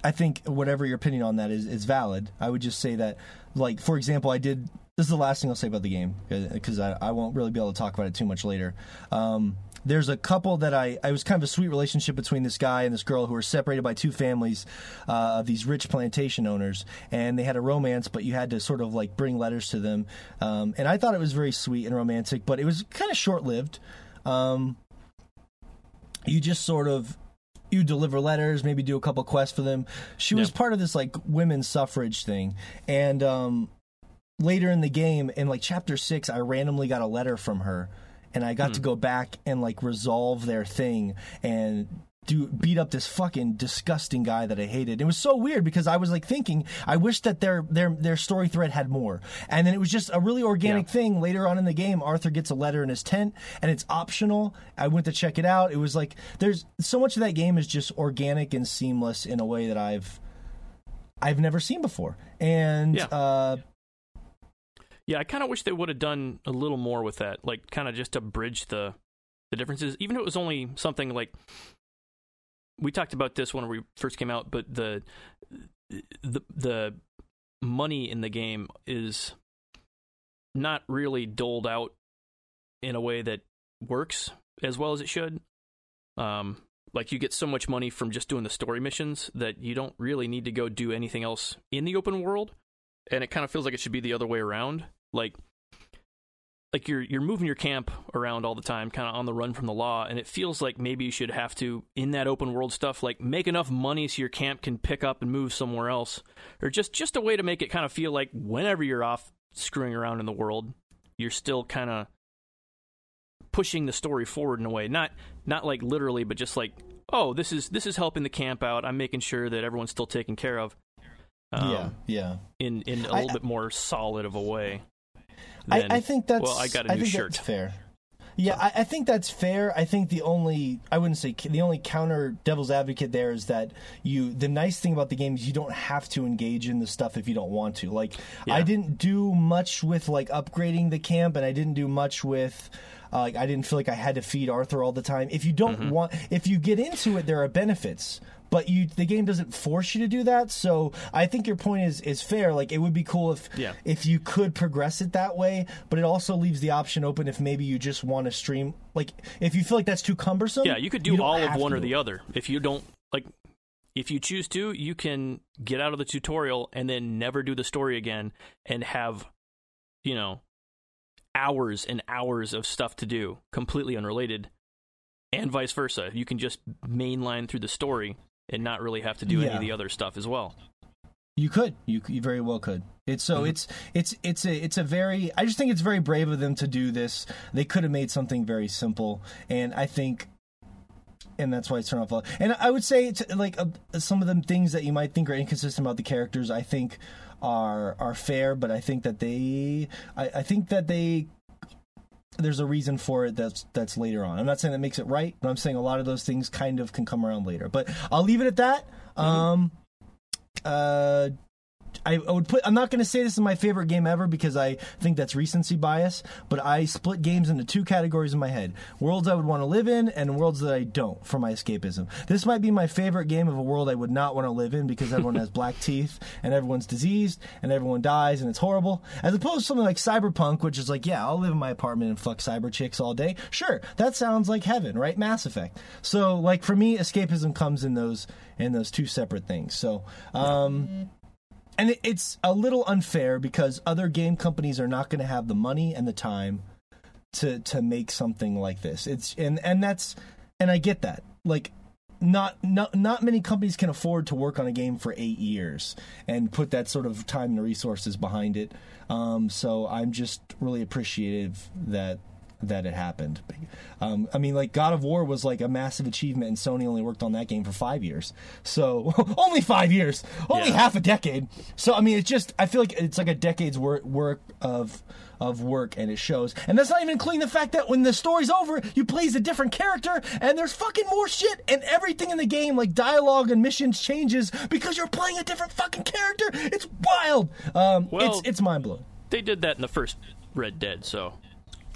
I think whatever your opinion on that is is valid. I would just say that, like for example, I did. This is the last thing I'll say about the game because I, I won't really be able to talk about it too much later. Um, there's a couple that I, I was kind of a sweet relationship between this guy and this girl who were separated by two families uh, of these rich plantation owners, and they had a romance, but you had to sort of like bring letters to them, um, and I thought it was very sweet and romantic, but it was kind of short lived. Um, you just sort of you deliver letters, maybe do a couple quests for them. She was part of this like women's suffrage thing, and um, later in the game, in like chapter six, I randomly got a letter from her, and I got Hmm. to go back and like resolve their thing and do beat up this fucking disgusting guy that I hated. It was so weird because I was like thinking, I wish that their their their story thread had more. And then it was just a really organic Yeah. thing. Later on in the game, Arthur gets a letter in his tent and it's optional. I went to check it out. It was like there's so much of that game is just organic and seamless in a way that I've I've never seen before. And Yeah. uh Yeah, I kind of wish they would have done a little more with that, like kind of just to bridge the the differences. Even if it was only something like we talked about this when we first came out, but the the the money in the game is not really doled out in a way that works as well as it should. Um, like you get so much money from just doing the story missions that you don't really need to go do anything else in the open world, and it kind of feels like it should be the other way around. Like like you're you're moving your camp around all the time, kind of on the run from the law, and it feels like maybe you should have to in that open world stuff, like make enough money so your camp can pick up and move somewhere else, or just just a way to make it kind of feel like whenever you're off screwing around in the world, you're still kind of pushing the story forward in a way, not not like literally, but just like oh this is this is helping the camp out. I'm making sure that everyone's still taken care of. Um, yeah, yeah. In in a I- little bit more solid of a way. I, than, I think that's. well, I got a I new think shirt. That's fair. Yeah, I, I think that's fair. I think the only I wouldn't say the only counter devil's advocate there is that you the nice thing about the game is you don't have to engage in the stuff if you don't want to. Like I didn't do much with like upgrading the camp, and I didn't do much with. Uh, like I didn't feel like I had to feed Arthur all the time. If you don't Mm-hmm. want, if you get into it, there are benefits, but you the game doesn't force you to do that. So I think your point is is fair. Like it would be cool if Yeah. if you could progress it that way, but it also leaves the option open if maybe you just want to stream. Like if you feel like that's too cumbersome. Yeah, you could do don't all of one to or the other. If you don't like if you choose to, you can get out of the tutorial and then never do the story again and have you know hours and hours of stuff to do completely unrelated and vice versa. You can just mainline through the story and not really have to do any of the other stuff as well. You could. You, you very well could. It's so it's it's it's a it's a very. I just think it's very brave of them to do this. They could have made something very simple, and I think. And that's why it's turned off. And I would say it's like uh, some of the things that you might think are inconsistent about the characters. I think are are fair, but I think that they. I, I think that they there's a reason for it that's that's later on. I'm not saying that makes it right, but I'm saying a lot of those things kind of can come around later. But I'll leave it at that. Um uh I, would put I'm not going to say this is my favorite game ever because I think that's recency bias, but I split games into two categories in my head. Worlds I would want to live in and worlds that I don't for my escapism. This might be my favorite game of a world I would not want to live in because everyone has black teeth and everyone's diseased and everyone dies and it's horrible. As opposed to something like Cyberpunk which is like, yeah, I'll live in my apartment and fuck cyber chicks all day. Sure, that sounds like heaven, right? Mass Effect. So like for me escapism comes in those in those two separate things. So, um and it's a little unfair because other game companies are not going to have the money and the time to to make something like this. It's and and that's and I get that. Like not not not many companies can afford to work on a game for 8 years and put that sort of time and resources behind it. Um so I'm just really appreciative that that it happened. Um, I mean, like God of War was like a massive achievement, and Sony only worked on that game for five years. So only five years, only Yeah. half a decade. So I mean, it's just I feel like it's like a decade's work work of of work, and it shows. And that's not even including the fact that when the story's over, you play as a different character, and there's fucking more shit, and everything in the game, like dialogue and missions, changes because you're playing a different fucking character. It's wild. Um, Well- it's it's mind blowing. They did that in the first Red Dead, so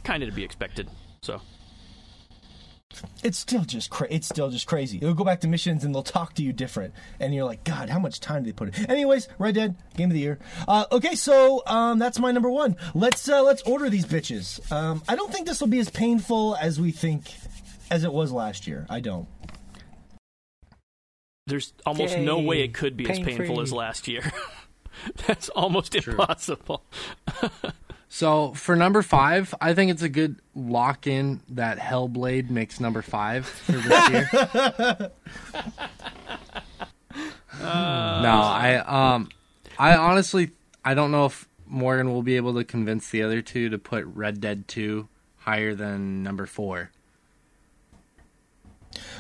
kind of to be expected. So it's still just cra- it's still just crazy. They'll go back to missions and they'll talk to you different, and you're like, God, how much time did they put in? Anyways, Red Dead Game of the Year. Uh, okay, so um, that's my number one. Let's uh, let's order these bitches. Um, I don't think this will be as painful as we think as it was last year. I don't. there's almost no way it could be as painful Pain-free. as last year. That's almost impossible. So for number five, I think it's a good lock in that Hellblade makes number five for this year. no, I um, I honestly I don't know if Morgan will be able to convince the other two to put Red Dead Two higher than number four.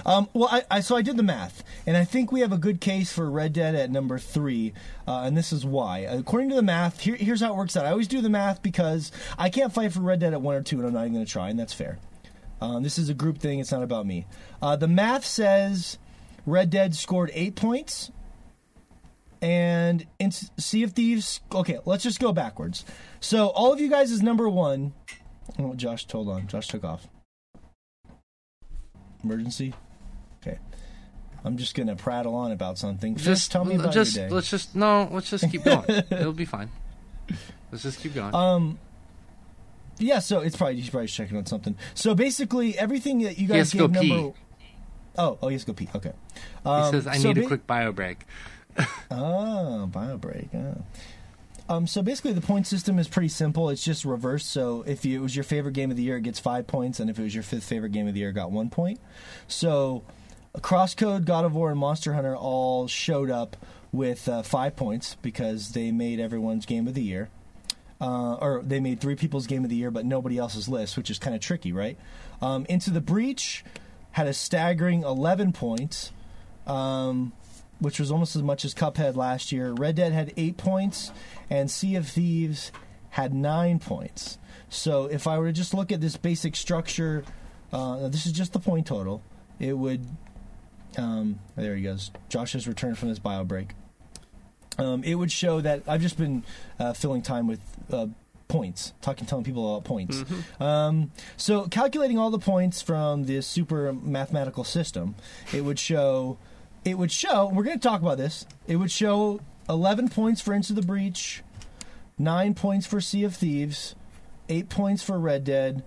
Um, well, I, I so I did the math, and I think we have a good case for Red Dead at number three, uh, and this is why. According to the math, here, here's how it works out. I always do the math because I can't fight for Red Dead at one or two, and I'm not even going to try, and that's fair. Um, this is a group thing; it's not about me. Uh, the math says Red Dead scored eight points, and in Sea of Thieves. Okay, let's just go backwards. So all of you guys is number one. Oh, Josh, hold on. Josh took off. Emergency. Okay. I'm just gonna prattle on about something. Just Just tell me about just your day. let's just no, let's just keep going. It'll be fine. Let's just keep going. Um, yeah. So it's probably he's probably checking on something. So basically, everything that you He guys go gave pee. number. Oh, oh, he has to go pee. Okay. he Um, says, "I so need a quick bio break." Oh, bio break. Oh. Um, so basically, the point system is pretty simple. It's just reversed. So if you, it was your favorite game of the year, it gets five points, and if it was your fifth favorite game of the year, it got one point. So Crosscode, God of War, and Monster Hunter all showed up with uh, five points because they made everyone's game of the year. Uh, or they made three people's game of the year, but nobody else's list, which is kind of tricky, right? Um, Into the Breach had a staggering 11 points. Um, which was almost as much as Cuphead last year. Red Dead had eight points, and Sea of Thieves had nine points. So if I were to just look at this basic structure, uh, this is just the point total. It would. Um, there he goes. Josh has returned from his bio break. Um, it would show that I've just been uh, filling time with uh, points, talking, telling people about points. Um, so calculating all the points from this super mathematical system, it would show. It would show. We're going to talk about this. It would show 11 points for Into the Breach, nine points for Sea of Thieves, eight points for Red Dead,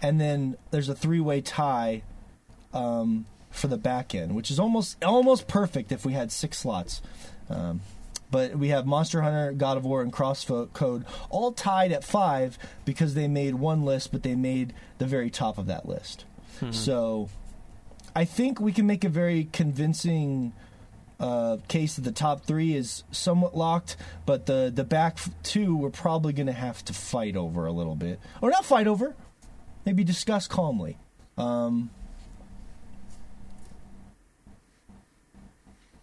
and then there's a three-way tie um, for the back end, which is almost almost perfect if we had six slots. Um, but we have Monster Hunter, God of War, and Crosscode all tied at five because they made one list, but they made the very top of that list. So I think we can make a very convincing uh, case that the top three is somewhat locked, but the the back two we're probably going to have to fight over a little bit, or not fight over, maybe discuss calmly. Um,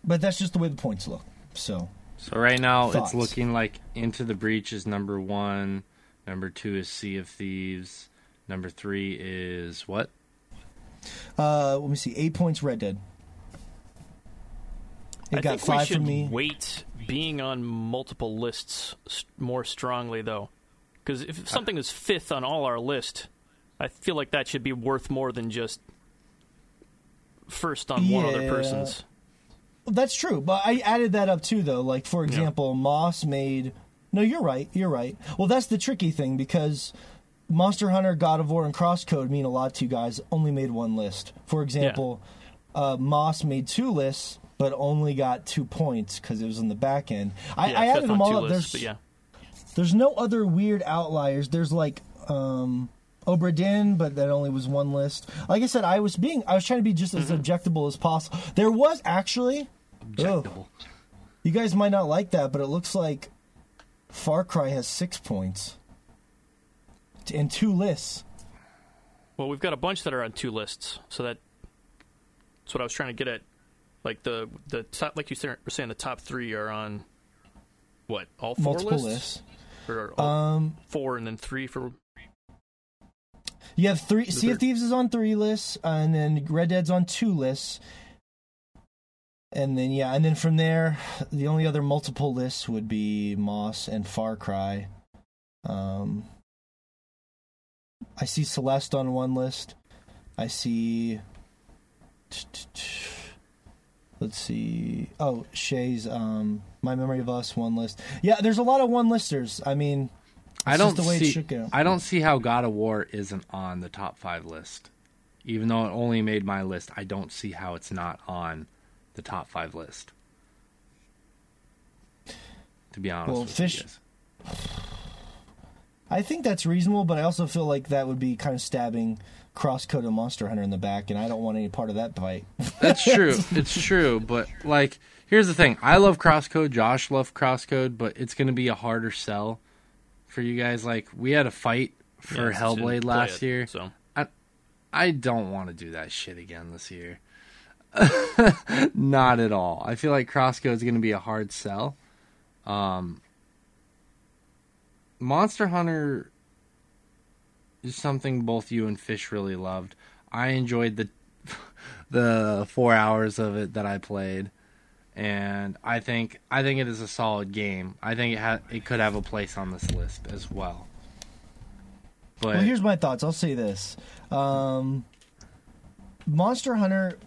but that's just the way the points look. So So right now Thoughts? it's looking like Into the Breach is number one, number two is Sea of Thieves, number three is what? Uh, let me see, eight points Red Dead. It I got think we five should from me. weight being on multiple lists more strongly, though, because if something is fifth on all our list, I feel like that should be worth more than just first on one other person's. That's true, but I added that up too, though. Like for example, Moss made. No, you're right. You're right. Well, that's the tricky thing because Monster Hunter, God of War, and Crosscode mean a lot to you guys. Only made one list. For example, uh, Moss made two lists, but only got two points because it was in the back end. I, Yeah, I added them all up. lists, There's but yeah. there's no other weird outliers. There's like um Obra Dinn, but that only was one list. Like I said, I was being I was trying to be just as objectable as possible. There was actually Objectable. you guys might not like that, but it looks like Far Cry has six points in two lists. Well, we've got a bunch that are on two lists, so that that's what I was trying to get at. Like the the top, like you were saying, the top three are on what all four Multiple lists, lists. or all Um, four and then three for you have three. Sea of Thieves is on three lists, and then Red Dead's on two lists. And then yeah, and then from there, the only other multiple lists would be Moss and Far Cry. Um, I see Celeste on one list. I see. Let's see. Oh, Shay's um, My Memory of Us one list. Yeah, there's a lot of one listers. I mean, I don't the way see. it should go. I don't see how God of War isn't on the top five list, even though it only made my list. I don't see how it's not on the top five list. To be honest Well, with Fish-. I think that's reasonable, but I also feel like that would be kind of stabbing Crosscode and Monster Hunter in the back, and I don't want any part of that fight. That's true. it's true, but like, here's the thing: I love Crosscode. Josh loved Crosscode, but it's going to be a harder sell for you guys. Like, we had a fight for Yeah, Hellblade last it, year. So I don't want to do that shit again this year. Not at all. I feel like Crosscode is going to be a hard sell. Um, Monster Hunter is something both you and Fish really loved. I enjoyed the the four hours of it that I played, and I think I think it is a solid game. I think it ha- it could have a place on this list as well. But well, here's my thoughts. I'll say this: um, Monster Hunter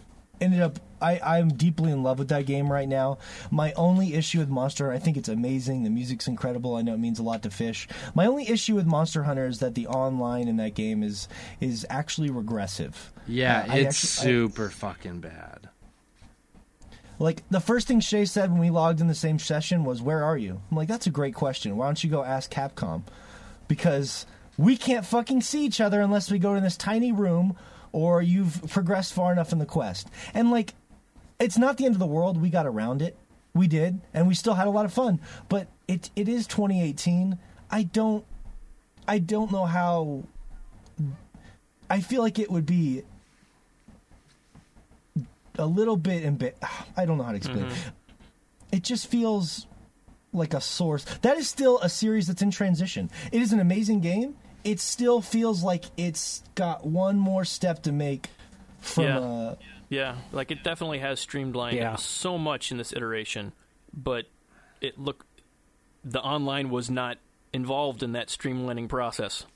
ended up I, I'm deeply in love with that game right now. My only issue with Monster, I think it's amazing. The music's incredible. I know it means a lot to Fish. My only issue with Monster Hunter is that the online in that game is is actually regressive. Yeah, Uh, it's actually- I- super fucking bad. Like the first thing Shay said when we logged in the same session was, "Where are you?" I'm like, "That's a great question. Why don't you go ask Capcom?" Because we can't fucking see each other unless we go to this tiny room or you've progressed far enough in the quest. And like, it's not the end of the world. We got around it. We did, and we still had a lot of fun. But it it is 2018. I don't I don't know how. I feel like it would be a little bit emba- I don't know how to explain. it. It just feels like a source. That is still a series that's in transition. It is an amazing game. It still feels like it's got one more step to make from Yeah. uh Yeah, like it definitely has streamlined Yeah. so much in this iteration, but it look the online was not involved in that streamlining process.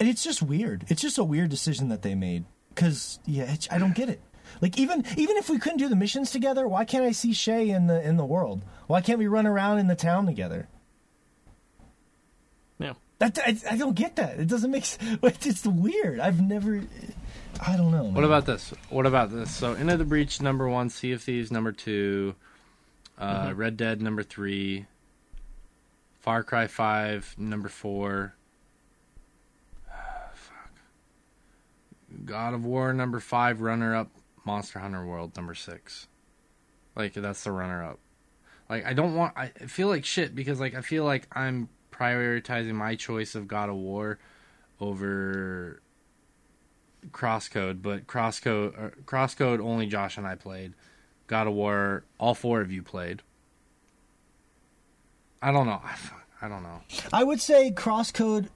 and it's just weird. It's just a weird decision that they made cuz yeah, I don't get it. Like even even if we couldn't do the missions together, why can't I see Shay in the in the world? Why can't we run around in the town together? Yeah. That I, I don't get that. It doesn't make. It's weird. I've never. I don't know. What about this? What about this? So, Into the Breach number one, Sea of Thieves number two, uh, Mm-hmm. Red Dead number three, Far Cry five number four, fuck, God of War number five, runner up, Monster Hunter World number six. Like that's the runner up. Like I don't want. I feel like shit because like I feel like I'm prioritizing my choice of God of War over Crosscode, but Crosscode uh, Crosscode only Josh and I played. God of War, all four of you played. I don't know. I, I don't know. I would say Crosscode.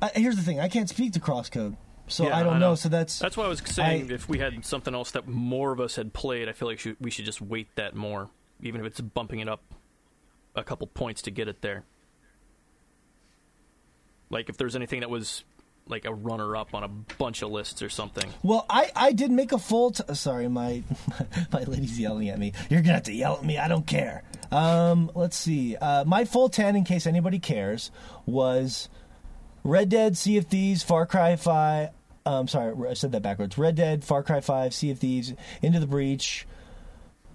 Uh, here's the thing. I can't speak to Crosscode, so Yeah, I don't I know. know. So that's. That's why I was saying I- if we had something else that more of us had played, I feel like we should just wait that more, even if it's bumping it up a couple points to get it there. Like if there's anything that was like a runner up on a bunch of lists or something. Well, I, I did make a full. T- sorry, my my lady's yelling at me. You're gonna have to yell at me. I don't care. Um, let's see. Uh, my full ten, in case anybody cares, was Red Dead, Sea of Thieves, Far Cry Five. Um, sorry, I said that backwards. Red Dead, Far Cry Five, Sea of Thieves, Into the Breach,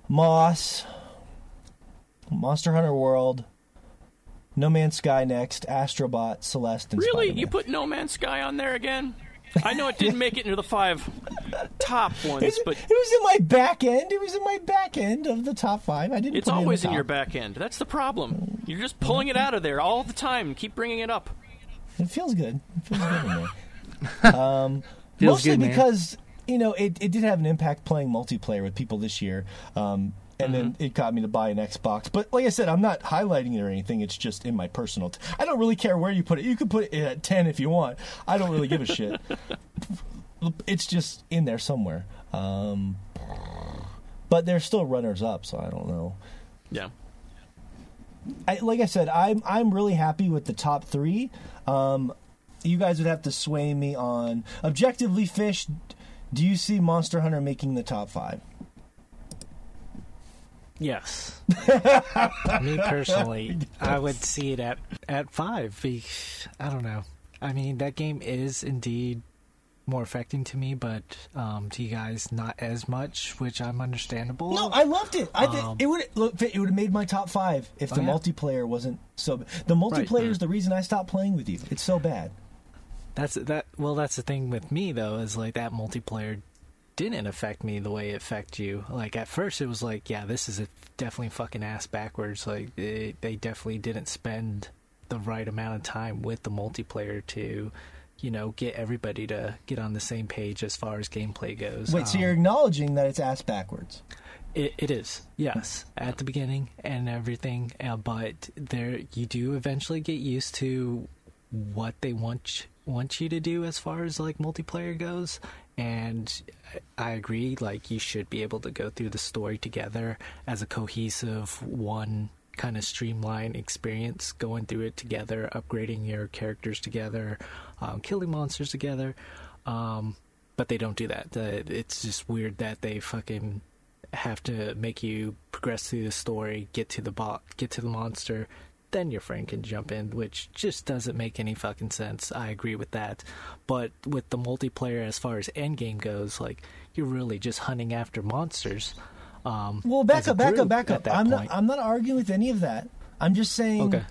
Moss, Monster Hunter World, No Man's Sky next, Astrobot, Celeste, and Really, Spider-Man. you put No Man's Sky on there again? I know it didn't make it into the five top ones, It, but it was in my back end. It was in my back end of the top five. I didn't. it's put always in, in the your back end. That's the problem. You're just pulling it out of there all the time. Keep bringing it up. It feels good. It feels good in there. Um, Feels mostly good, man. because you know it, it did have an impact playing multiplayer with people this year, um, and then Mm-hmm. it got me to buy an Xbox. But like I said, I'm not highlighting it or anything. It's just in my personal. T- I don't really care where you put it. You could put it at ten if you want. I don't really give a shit. It's just in there somewhere. Um, but they're still runners up, so I don't know. Yeah. I, like I said, I'm I'm really happy with the top three. Um, you guys would have to sway me on objectively. Fish, do you see Monster Hunter making the top five? Yes. Me personally, I would see it at at five. I don't know. I mean, that game is indeed more affecting to me, but um, to you guys, not as much, which I'm understandable. No, I loved it. I think Um, it would look. It would have made my top five if the Oh, yeah. multiplayer wasn't so. The multiplayer is the reason I stopped playing with you. It's so bad. That's that. Well, that's the thing with me though is like that multiplayer didn't affect me the way it affect you. Like at first, it was like, yeah, this is a definitely fucking ass backwards. Like they, they definitely didn't spend the right amount of time with the multiplayer to, you know, get everybody to get on the same page as far as gameplay goes. Wait, so Um, you're acknowledging that it's ass backwards? it, it is, yes, at the beginning and everything. Uh, but there, you do eventually get used to what they want want you to do as far as like multiplayer goes. And I agree, like you should be able to go through the story together as a cohesive one kind of streamlined experience, going through it together, upgrading your characters together, um, killing monsters together. Um, but they don't do that. It's just weird that they fucking have to make you progress through the story, get to the bot, get to the monster, then your friend can jump in, which just doesn't make any fucking sense. I agree with that. But with the multiplayer, as far as endgame goes, like you're really just hunting after monsters. Um, Well, back up, back up, back up. I'm point. not. I'm not arguing with any of that. I'm just saying. okay.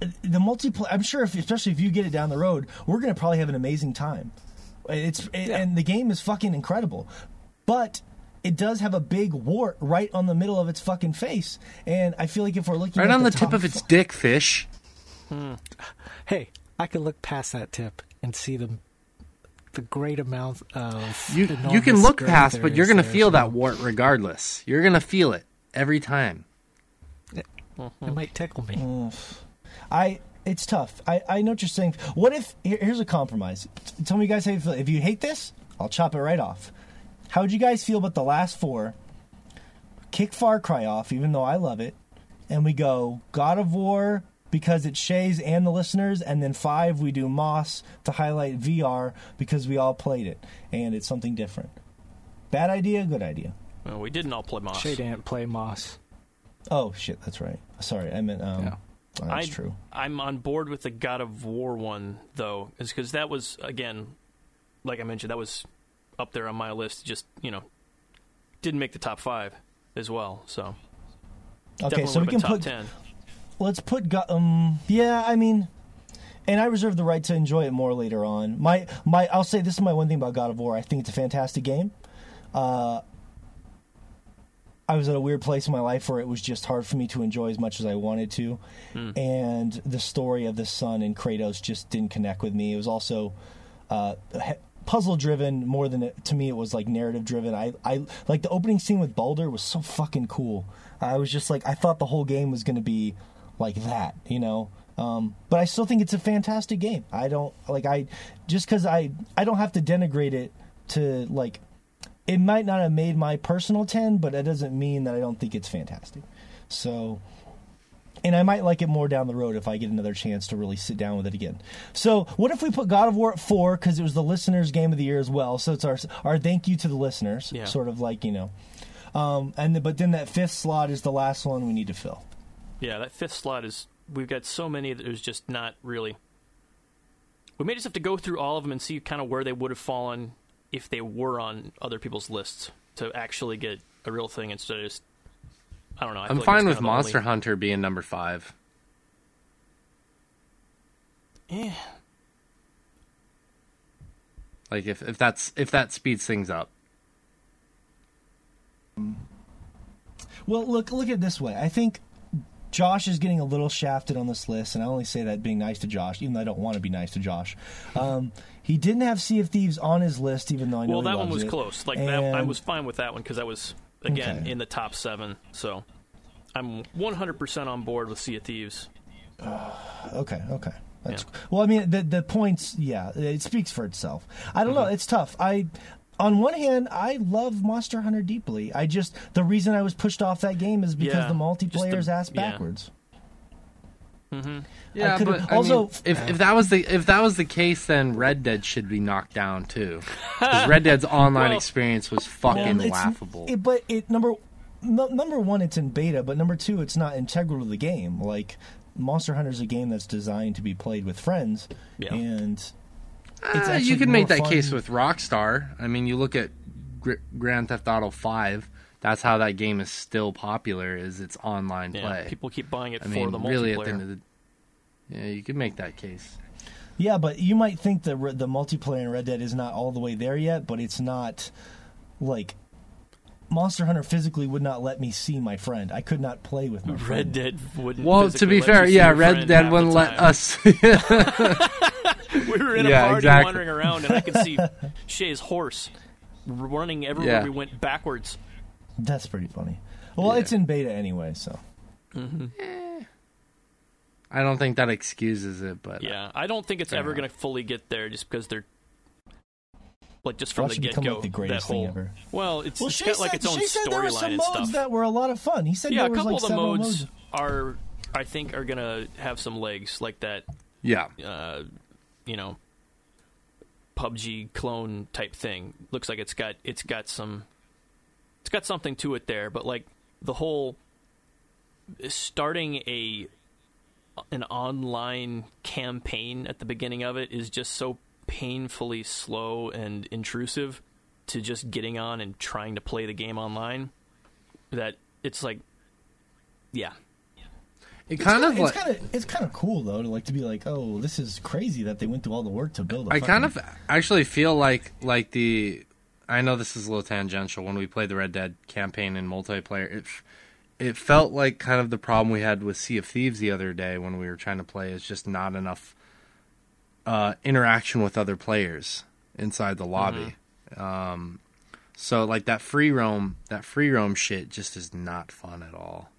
the multiplayer i'm sure if especially if you get it down the road we're going to probably have an amazing time it's it, and the game is fucking incredible but it does have a big wart right on the middle of its fucking face and i feel like if we're looking Right at on the, top tip of its dick, fish. Hey, I can look past that tip and see the the great amount of You you can look past, but you're gonna feel that wart regardless. You're gonna feel it every time. It might tickle me. Mm. I it's tough. I, I know what you're saying. What if here, here's a compromise? T- Tell me, you guys, how you feel. If you hate this, I'll chop it right off. How would you guys feel about the last four? Kick Far Cry off, even though I love it, and we go God of War because it's Shays and the listeners, and then five we do Moss to highlight VR because we all played it and it's something different. Bad idea, good idea. Well, we didn't all play Moss. Shay didn't play Moss. Oh shit, that's right. Sorry, I meant um. Yeah. oh, that's I- true. I'm on board with the God of War one though, is because that was again, like I mentioned, that was up there on my list. Just you know, didn't make the top five as well. So Okay, so we can put ten. let's put um yeah i mean and i reserve the right to enjoy it more later on my my i'll say this is my one thing about god of war i think it's a fantastic game uh I was at a weird place in my life where it was just hard for me to enjoy as much as I wanted to, and the story of the son and Kratos just didn't connect with me. It was also uh, puzzle driven more than it, to me. It was like narrative driven. I, I like the opening scene with Baldur was so fucking cool. I was just like, I thought the whole game was going to be like that, you know. Um, but I still think it's a fantastic game. I don't like I just because I I don't have to denigrate it to like it might not have made my personal 10 but that doesn't mean that i don't think it's fantastic so and i might like it more down the road if i get another chance to really sit down with it again so what if we put god of war at four because it was the listeners game of the year as well so it's our our thank you to the listeners Yeah. sort of like you know um, and then, but then that fifth slot is the last one we need to fill Yeah, that fifth slot is we've got so many that there's just not really. We may just have to go through all of them and see kind of where they would have fallen if they were on other people's lists to actually get a real thing instead of just. I don't know. I feel I'm like fine that's with kind of the Monster only- Hunter being number five. Eh, Like if, if that's if that speeds things up. Well, look look at it this way. I think Josh is getting a little shafted on this list, and I only say that being nice to Josh, even though I don't want to be nice to Josh. Um, he didn't have Sea of Thieves on his list, even though I know well, he that one was it. close. Like that, I was fine with that one because that was again Okay. in the top seven. So I'm 100% on board with Sea of Thieves. Okay, okay. That's Yeah. well. I mean, the the points. Yeah, it speaks for itself. I don't know. Mm-hmm. It's tough. I. On one hand, I love Monster Hunter deeply. I just the reason I was pushed off that game is because Yeah, the multiplayer the- is ass yeah. Backwards. Yeah, could've- but I also- mean, if if that was the if that was the case, then Red Dead should be knocked down too. Because Red Dead's online Well- experience was fucking Well, laughable. It, but it number no, number one, it's in beta, but number two, it's not integral to the game. Like Monster Hunter is a game that's designed to be played with friends, Yeah. and it's Uh, you can make that fun- case with Rockstar. I mean, you look at Gr- Grand Theft Auto Five. That's how that game is still popular. Is its online Yeah, play. people keep buying it I for mean, the really, multiplayer. at the end of the yeah, you could make that case. Yeah, but you might think that the multiplayer in Red Dead is not all the way there yet, but it's not like Monster Hunter physically would not let me see my friend. I could not play with my Red friend. Dead wouldn't. Well, to be let fair, yeah, Red Dead wouldn't let time. us. We were in a party exactly. wandering around, and I could see Shay's horse running everywhere Yeah. we went backwards. That's pretty funny. Well, Yeah. it's in beta anyway, so I don't think that excuses it, but Yeah, I don't think it's ever going to fully get there, just because they're like just from Watch the get go. like the that greatest whole thing ever. well, it's, Well, it's Shay got said, like its own Shay said there were storyline and stuff. that were a lot of fun. He said yeah, there a was couple like of the several modes are, I think, are going to have some legs, like that. yeah, Uh, you know, PUBG clone type thing. Looks like it's got it's got some it's got something to it there, but like the whole starting a an online campaign at the beginning of it is just so painfully slow and intrusive to just getting on and trying to play the game online that it's like yeah It kind of it's like kind of it's kind of cool though to like to be like, oh, this is crazy that they went through all the work to build. a I kind of actually feel like like the I know this is a little tangential when we played the Red Dead campaign in multiplayer. It it felt like kind of the problem we had with Sea of Thieves the other day when we were trying to play is just not enough uh, interaction with other players inside the lobby. Um, so like that free roam, that free roam shit just is not fun at all.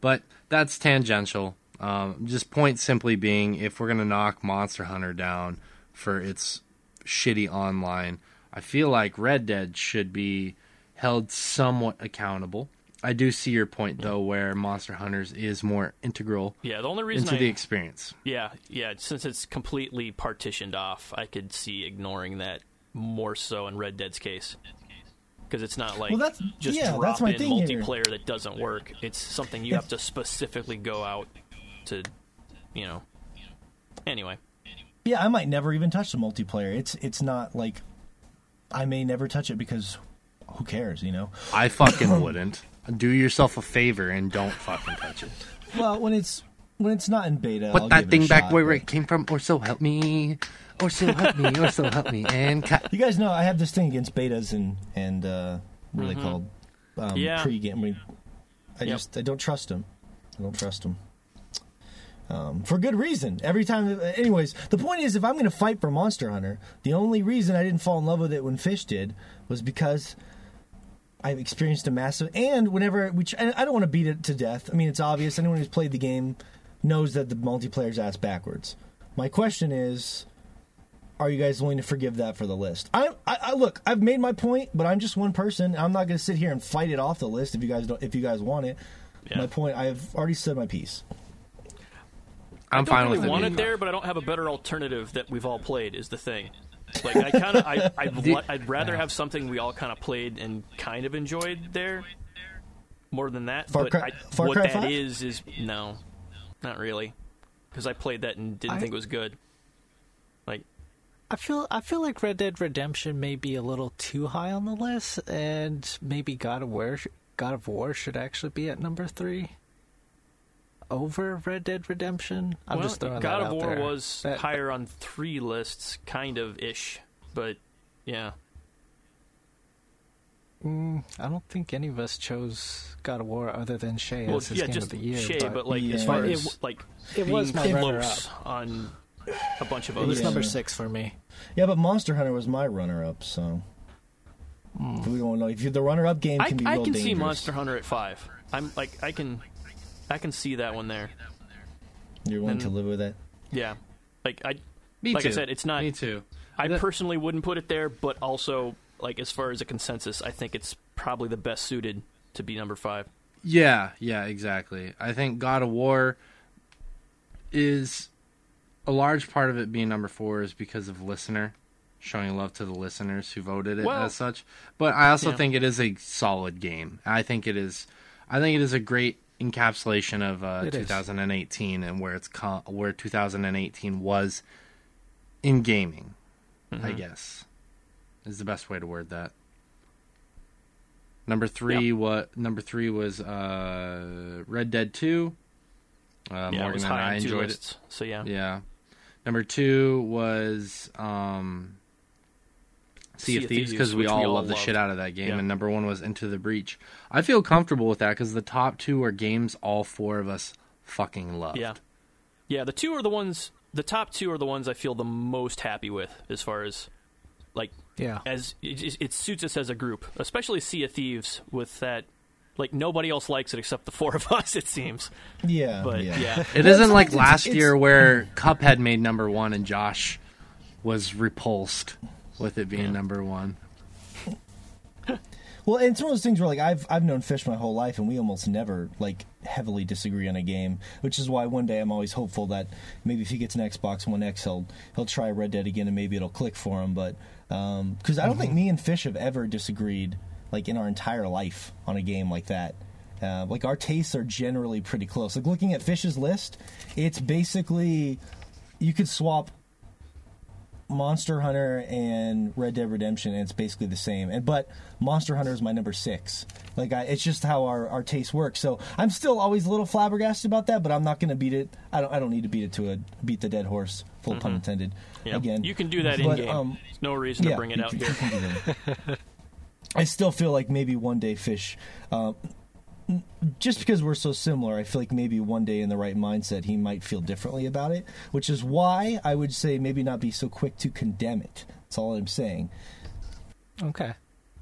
But that's tangential. Um, just point simply being, if we're gonna knock Monster Hunter down for its shitty online, I feel like Red Dead should be held somewhat accountable. I do see your point though, where Monster Hunters is more integral yeah the only reason into I, the experience. Yeah, yeah. Since it's completely partitioned off, I could see ignoring that more so in Red Dead's case, because it's not like Well, that's- just yeah, drop that's my in thing here. multiplayer that doesn't work. It's something you have to specifically go out to, you know. Anyway, Yeah, I might never even touch the multiplayer. It's it's not like I may never touch it because who cares, you know? I fucking wouldn't. Do yourself a favor and don't fucking touch it. Well, when it's when it's not in beta, Put I'll that give it a thing back shot, where but- it came from, or so help me, or so help me, or so help me, and cut. You guys know I have this thing against betas and and uh, what are they called? Um, Yeah. Pre-game. I, mean, I Yep. just I don't trust them. I don't trust them. Um, for good reason. Every time, anyways. The point is, if I'm going to fight for Monster Hunter, the only reason I didn't fall in love with it when Fish did was because I've experienced a massive. And whenever, which I I don't want to beat it to death. I mean, it's obvious. Anyone who's played the game knows that the multiplayer's ass backwards. My question is, are you guys willing to forgive that for the list? I, I, I look, I've made my point, but I'm just one person. I'm not going to sit here and fight it off the list if you guys don't. If you guys want it, Yeah. my point. I've already said my piece. I'm I don't fine really want it there, but I don't have a better alternative that we've all played. Is the thing. Like I kind of, I, I'd, li- I'd rather have something we all kind of played and kind of enjoyed there, more than that. Far but Cry- I, Far what Cry that 5? is is no, not really, because I played that and didn't I- think it was good. Like I feel I feel like Red Dead Redemption may be a little too high on the list, and maybe God of War God of War should actually be at number three over Red Dead Redemption. I'm well, just throwing God that of War there. was That- higher on three lists, kind of ish, but yeah. Mm, I don't think any of us chose God of War other than Shay Well, as his yeah, game just of the year. Shay, but, but like as far But it as like it was my close runner-up. on a bunch of others. it was number six for me. Yeah, but Monster Hunter was my runner-up, so if we don't know if you, the runner-up game I, can be I real can see. Monster Hunter at five. I'm like I can, I can see that one there. You're willing and- to live with it. Yeah, like I, Me like too. I said, it's not. Me too. I The- personally wouldn't put it there, but also like as far as a consensus, I think it's probably the best suited to be number five. Yeah, yeah, exactly. I think God of War is a large part of it being number four is because of listener showing love to the listeners who voted it Well, as such. But I also yeah. think it is a solid game. I think it is. I think it is a great encapsulation of uh, It is. 2018 and where it's co- where 2018 was in gaming. I Mhm. guess is the best way to word that. Number three, what number three was uh, Red Dead Two. Uh, yeah, it Morgan was and I enjoyed lists. So yeah. Yeah. Number two was um, Sea, of Thieves because we which all love the shit out of that game, Yeah. and number one was Into the Breach. I feel comfortable with that because the top two are games all four of us fucking loved. Yeah. Yeah, the two are the ones. The top two are the ones I feel the most happy with, as far as like Yeah. as it, it suits us as a group, especially Sea of Thieves with that. Like nobody else likes it except the four of us, it seems. Yeah, But yeah. yeah, It Well, not it's- like it's- last it's- year where Cuphead made number one and Josh was repulsed with it being Yeah. number one. Well, and it's one of those things where like I've I've known Fish my whole life, and we almost never like heavily disagree on a game, which is why one day I'm always hopeful that maybe if he gets an Xbox One X, he'll he'll try Red Dead again, and maybe it'll click for him. But because I don't think me and Fish have ever disagreed like in our entire life on a game like that. Uh, like our tastes are generally pretty close. Like looking at Fish's list, it's basically you could swap Monster Hunter and Red Dead Redemption, and it's basically the same. And but Monster Hunter is my number six. Like I, it's just how our, our taste works. So I'm still always a little flabbergasted about that, but I'm not going to beat it. I don't I don't need to beat it to a beat the dead horse. Full pun intended. Yeah. Again, you can do that in But, game. um, There's no reason to bring it you out can- here. you can do that. I still feel like maybe one day fish. Uh, n- just because we're so similar, I feel like maybe one day in the right mindset, he might feel differently about it. Which is why I would say maybe not be so quick to condemn it. That's all I'm saying. Okay.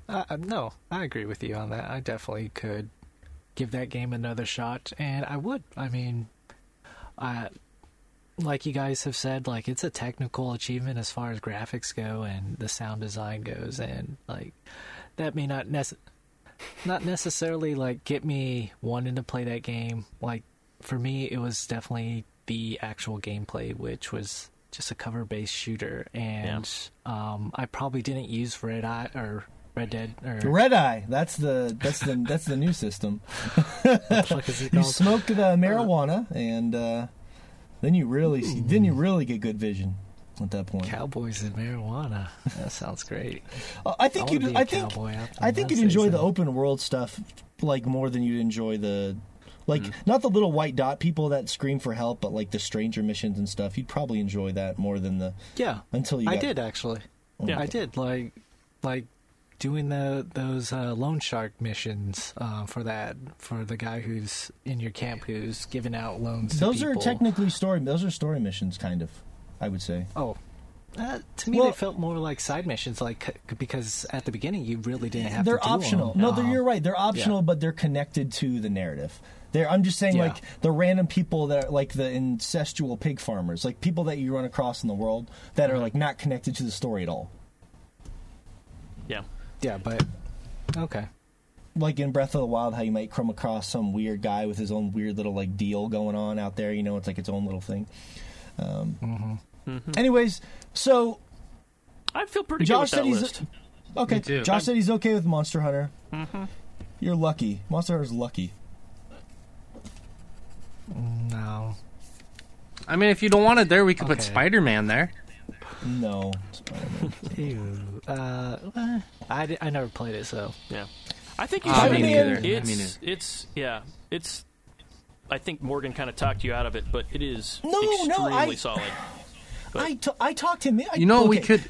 Uh, uh, no, I agree with you on that. I definitely could give that game another shot, and I would. I mean, uh, like you guys have said, like it's a technical achievement as far as graphics go and the sound design goes, and like that may not nece- not necessarily like get me wanting to play that game. Like for me, it was definitely the actual gameplay, which was just a cover-based shooter, and um, I probably didn't use Red Eye or Red Dead or Red Eye. That's the that's the that's the new system. what the fuck is it You smoked the marijuana, and uh, then you really see, then you really get good vision at that point. Cowboys and marijuana. That sounds great. Uh, I think I you. wanna be a I think. I think you'd enjoy the open world stuff like more than you'd enjoy the. Like not the little white dot people that scream for help, but like the stranger missions and stuff. You'd probably enjoy that more than the Yeah, until you. I got- did actually. Yeah. I did like like doing the those uh, loan shark missions uh, for that for the guy who's in your camp who's giving out loans. to Those are technically story. Those are story missions, kind of. I would say. Oh. Uh, to me, Well- they felt more like side missions, like because at the beginning you really didn't have they're to do optional. them. No, they're, you're right. They're optional, but they're connected to the narrative. They're, I'm just saying, Yeah. like the random people that are like the incestual pig farmers, like people that you run across in the world that Mm-hmm. are like not connected to the story at all. Yeah. Yeah, but okay. Like in Breath of the Wild, how you might come across some weird guy with his own weird little like deal going on out there. You know, it's like its own little thing. Um, Anyways, so I feel pretty Josh good said with that he's list. okay. Me too. Josh said he's okay with Monster Hunter. You're lucky. Monster Hunter's lucky. No. I mean, if you don't want it there, we could put Spider Man there. No, Ew. Uh, eh, I, I never played it, so Yeah. I think you Ah, should. me neither. Me It's, neither. it's, yeah, it's. I think Morgan kind of talked you out of it, but it is No, no, I- solid. I, t- I talked to him. I, You know, we could.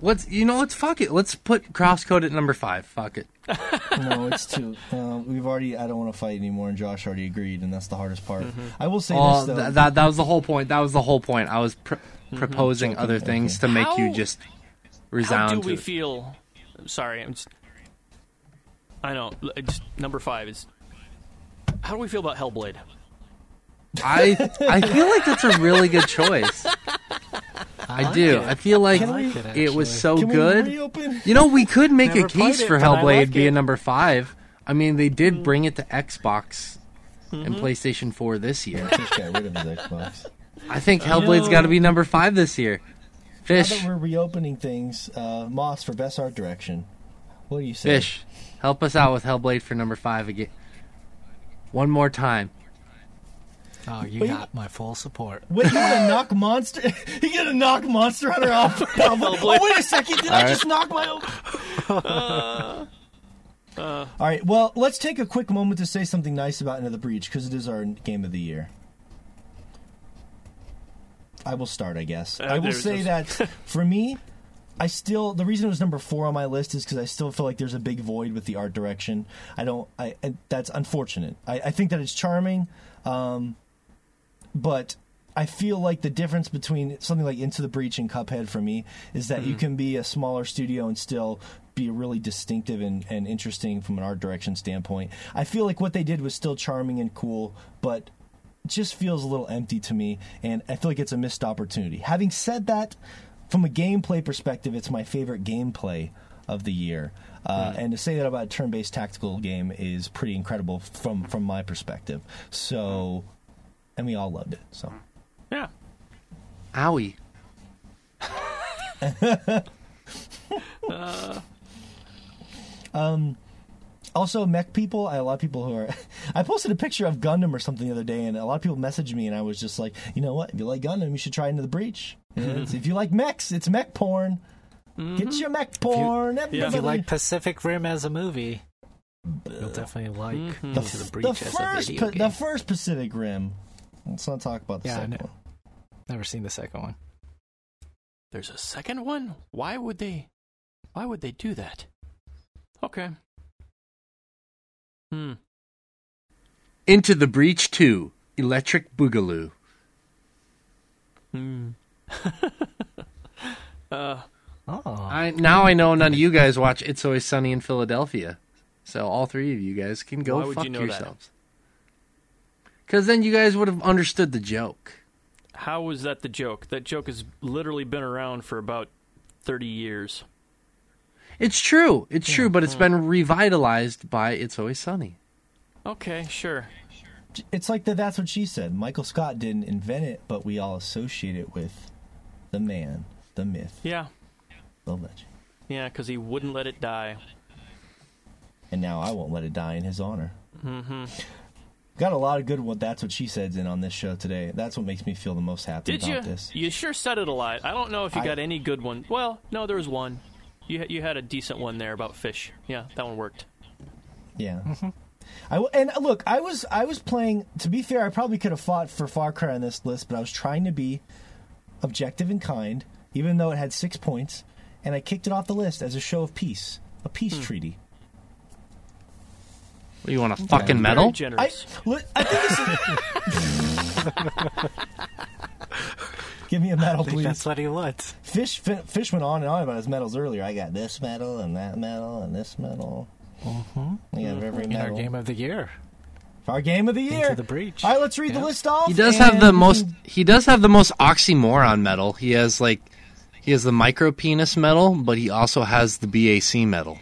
Let's. You know, let's fuck it. Let's put Crosscode at number five. Fuck it. no, it's too. Uh, we've already. I don't want to fight anymore, and Josh already agreed, and that's the hardest part. Mm-hmm. I will say Oh, this though. th- that that was the whole point. That was the whole point. I was pr- proposing Joking, other things to make you How- just How resound. do to we it. feel? Sorry, I'm just. I know. l- Just number five is. How do we feel about Hellblade? I I feel like that's a really good choice. I, like do. it. I feel like I like it, it was so Can good. You know, we could make Never a case it, for Hellblade like being number five. I mean, they did Mm. bring it to Xbox and PlayStation 4 this year. Fish got rid of his Xbox. I think Hellblade's got to be number five this year. Now Fish, that we're reopening things, uh, Moss for best art direction. What do you say? Fish, help us out with Hellblade for number five again. One more time. Oh, you Wait. got my full support. Wait, you gonna knock Monster? you gonna knock Monster Hunter off? oh, wait a second! Did I All right. just knock my? own- All right. Well, let's take a quick moment to say something nice about Into the Breach because it is our game of the year. I will start, I guess. Uh, I will say this- that for me, I still the reason it was number four on my list is because I still feel like there's a big void with the art direction. I don't. I, I that's unfortunate. I, I think that it's charming, um, but I feel like the difference between something like Into the Breach and Cuphead for me is that you can be a smaller studio and still be really distinctive and, and interesting from an art direction standpoint. I feel like what they did was still charming and cool, but just feels a little empty to me, and I feel like it's a missed opportunity. Having said that, from a gameplay perspective, it's my favorite gameplay of the year. Uh, And to say that about a turn-based tactical game is pretty incredible from from my perspective. So, and we all loved it. So, Yeah. Owie. Uh. Um, also mech people. I had a lot of people who are. I posted a picture of Gundam or something the other day, and a lot of people messaged me, and I was just like, you know what? If you like Gundam, you should try Into the Breach. If you like mechs, it's mech porn. Mm-hmm. Get your mech porn. If everybody. you like Pacific Rim as a movie, you'll definitely like Mhm. the, Into the f- Breach the as a first, video Pa- game. the first Pacific Rim. Let's not talk about the Yeah, second know. one. Never seen the second one. There's a second one? Why would they why would they do that? Okay. Hmm. Into the Breach 2 Electric Boogaloo. Hmm. uh Oh, I now I know none of you guys watch It's Always Sunny in Philadelphia, so all three of you guys can go fuck you know yourselves. Because then you guys would have understood the joke. how was that the joke? That joke has literally been around for about 30 years. It's true, it's true, but it's hmm. been revitalized by It's Always Sunny. Okay, sure. It's like the, that's what she said. Michael Scott didn't invent it, but we all associate it with the man, the myth, Yeah. the legend. Yeah, cuz he wouldn't let it die. And now I won't let it die in his honor. Mm-hmm. Got a lot of good what that's what she said in on this show today. That's what makes me feel the most happy Did about you? this. You sure said it a lot. I don't know if you I- got any good one. Well, no, there was one. You ha- you had a decent one there about fish. Yeah, that one worked. Yeah. I w- and uh, look, I was I was playing. To be fair, I probably could have fought for Far Cry on this list, but I was trying to be objective and kind, even though it had six points, and I kicked it off the list as a show of peace, a peace Hmm. treaty. What, you want a fucking Very medal? I, generous. li- I think it's. Give me a medal, I please. that's what he wants. Fish fi- Fish went on and on about his medals earlier. I got this medal and that medal and this medal. Mm-hmm. We have every In our game of the year, Our game of the year. Into the Breach. All right, let's read the list off. He does and have the most. He does have the most oxymoron medal. He has like, he has the micro penis medal, but he also has the BAC medal.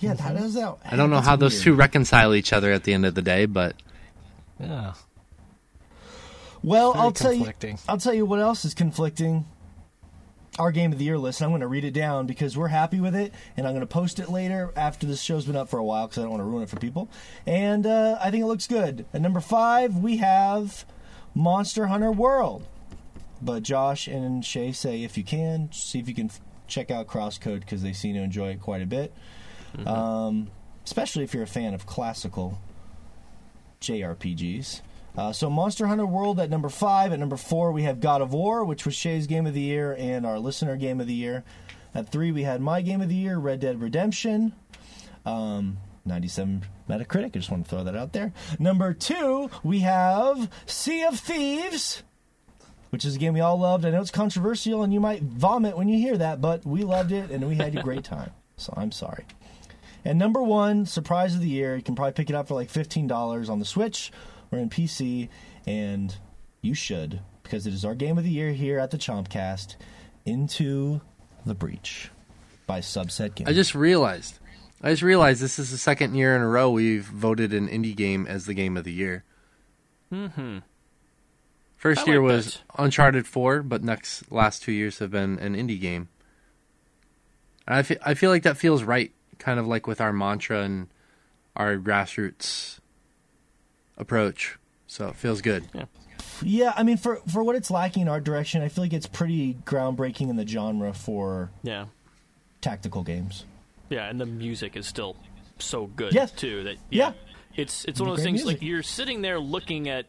Yeah, that is out. I don't know That's how those two reconcile each other at the end of the day, but Yeah. Well, Very I'll tell you. I'll tell you what else is conflicting. Our game of the year list. I'm going to read it down because we're happy with it, and I'm going to post it later after this show's been up for a while because I don't want to ruin it for people. And uh, I think it looks good. At number five, we have Monster Hunter World. But Josh and Shay say if you can, see if you can f- check out Crosscode because they seem to enjoy it quite a bit. Um, especially if you're a fan of classical JRPGs. Uh, so Monster Hunter World at number five. At number four, we have God of War, which was Shay's game of the year and our listener game of the year. At three, we had my game of the year, Red Dead Redemption. Um, 97 Metacritic. I just want to throw that out there. Number two, we have Sea of Thieves, which is a game we all loved. I know it's controversial and you might vomit when you hear that, but we loved it and we had a great time. So I'm sorry. And number one, surprise of the year, you can probably pick it up for like $15 on the Switch or in PC, and you should, because it is our game of the year here at the Chompcast, Into the Breach by Subset Games. I just realized. I just realized this is the second year in a row we've voted an indie game as the game of the year. Mm-hmm. First I year like was that. Uncharted 4, but next last two years have been an indie game. And I feel, I feel like that feels right, kind of like with our mantra and our grassroots approach. So it feels good. yeah, Yeah, I mean, for, for what it's lacking in art direction, I feel like it's pretty groundbreaking in the genre for Yeah. tactical games. Yeah, and the music is still so good Yes. too that Yeah. It's it's one of those things music. like you're sitting there looking at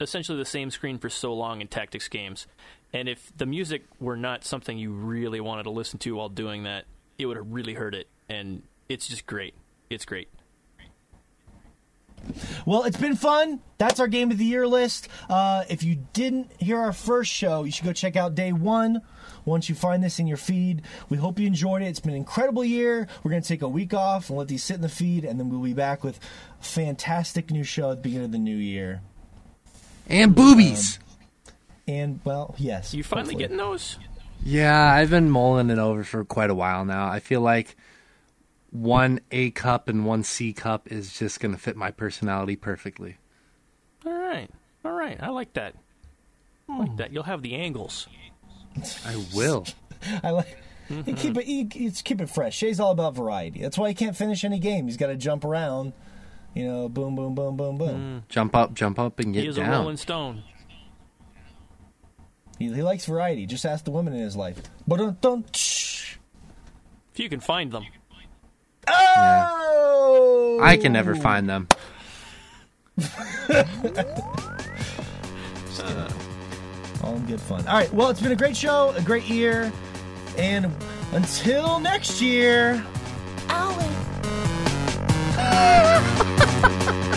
essentially the same screen for so long in tactics games. And if the music were not something you really wanted to listen to while doing that, it would have really hurt it. And it's just great. It's great. Well, it's been fun. That's our game of the year list. Uh, if you didn't hear our first show, you should go check out day one. Once you find this in your feed, we hope you enjoyed it. It's been an incredible year. We're going to take a week off and let these sit in the feed, and then we'll be back with a fantastic new show at the beginning of the new year. And boobies. And well, yes, You finally hopefully. getting those? Yeah, I've been mulling it over for quite a while now. I feel like one A cup and one C cup is just going to fit my personality perfectly. All right, all right. I like that. I like that. You'll have the angles. I will. I like. You keep it. You, you keep it fresh. Shay's all about variety. That's why he can't finish any game. He's got to jump around. You know, boom, boom, boom, boom, boom. Hmm. jump up, jump up, and He get is a down. Rolling Stone. He, he likes variety. Just ask the women in his life. But don't. If you can find them. Oh! I can never find them. All in good fun. All right. Well, it's been a great show, a great year, and until next year. Owie.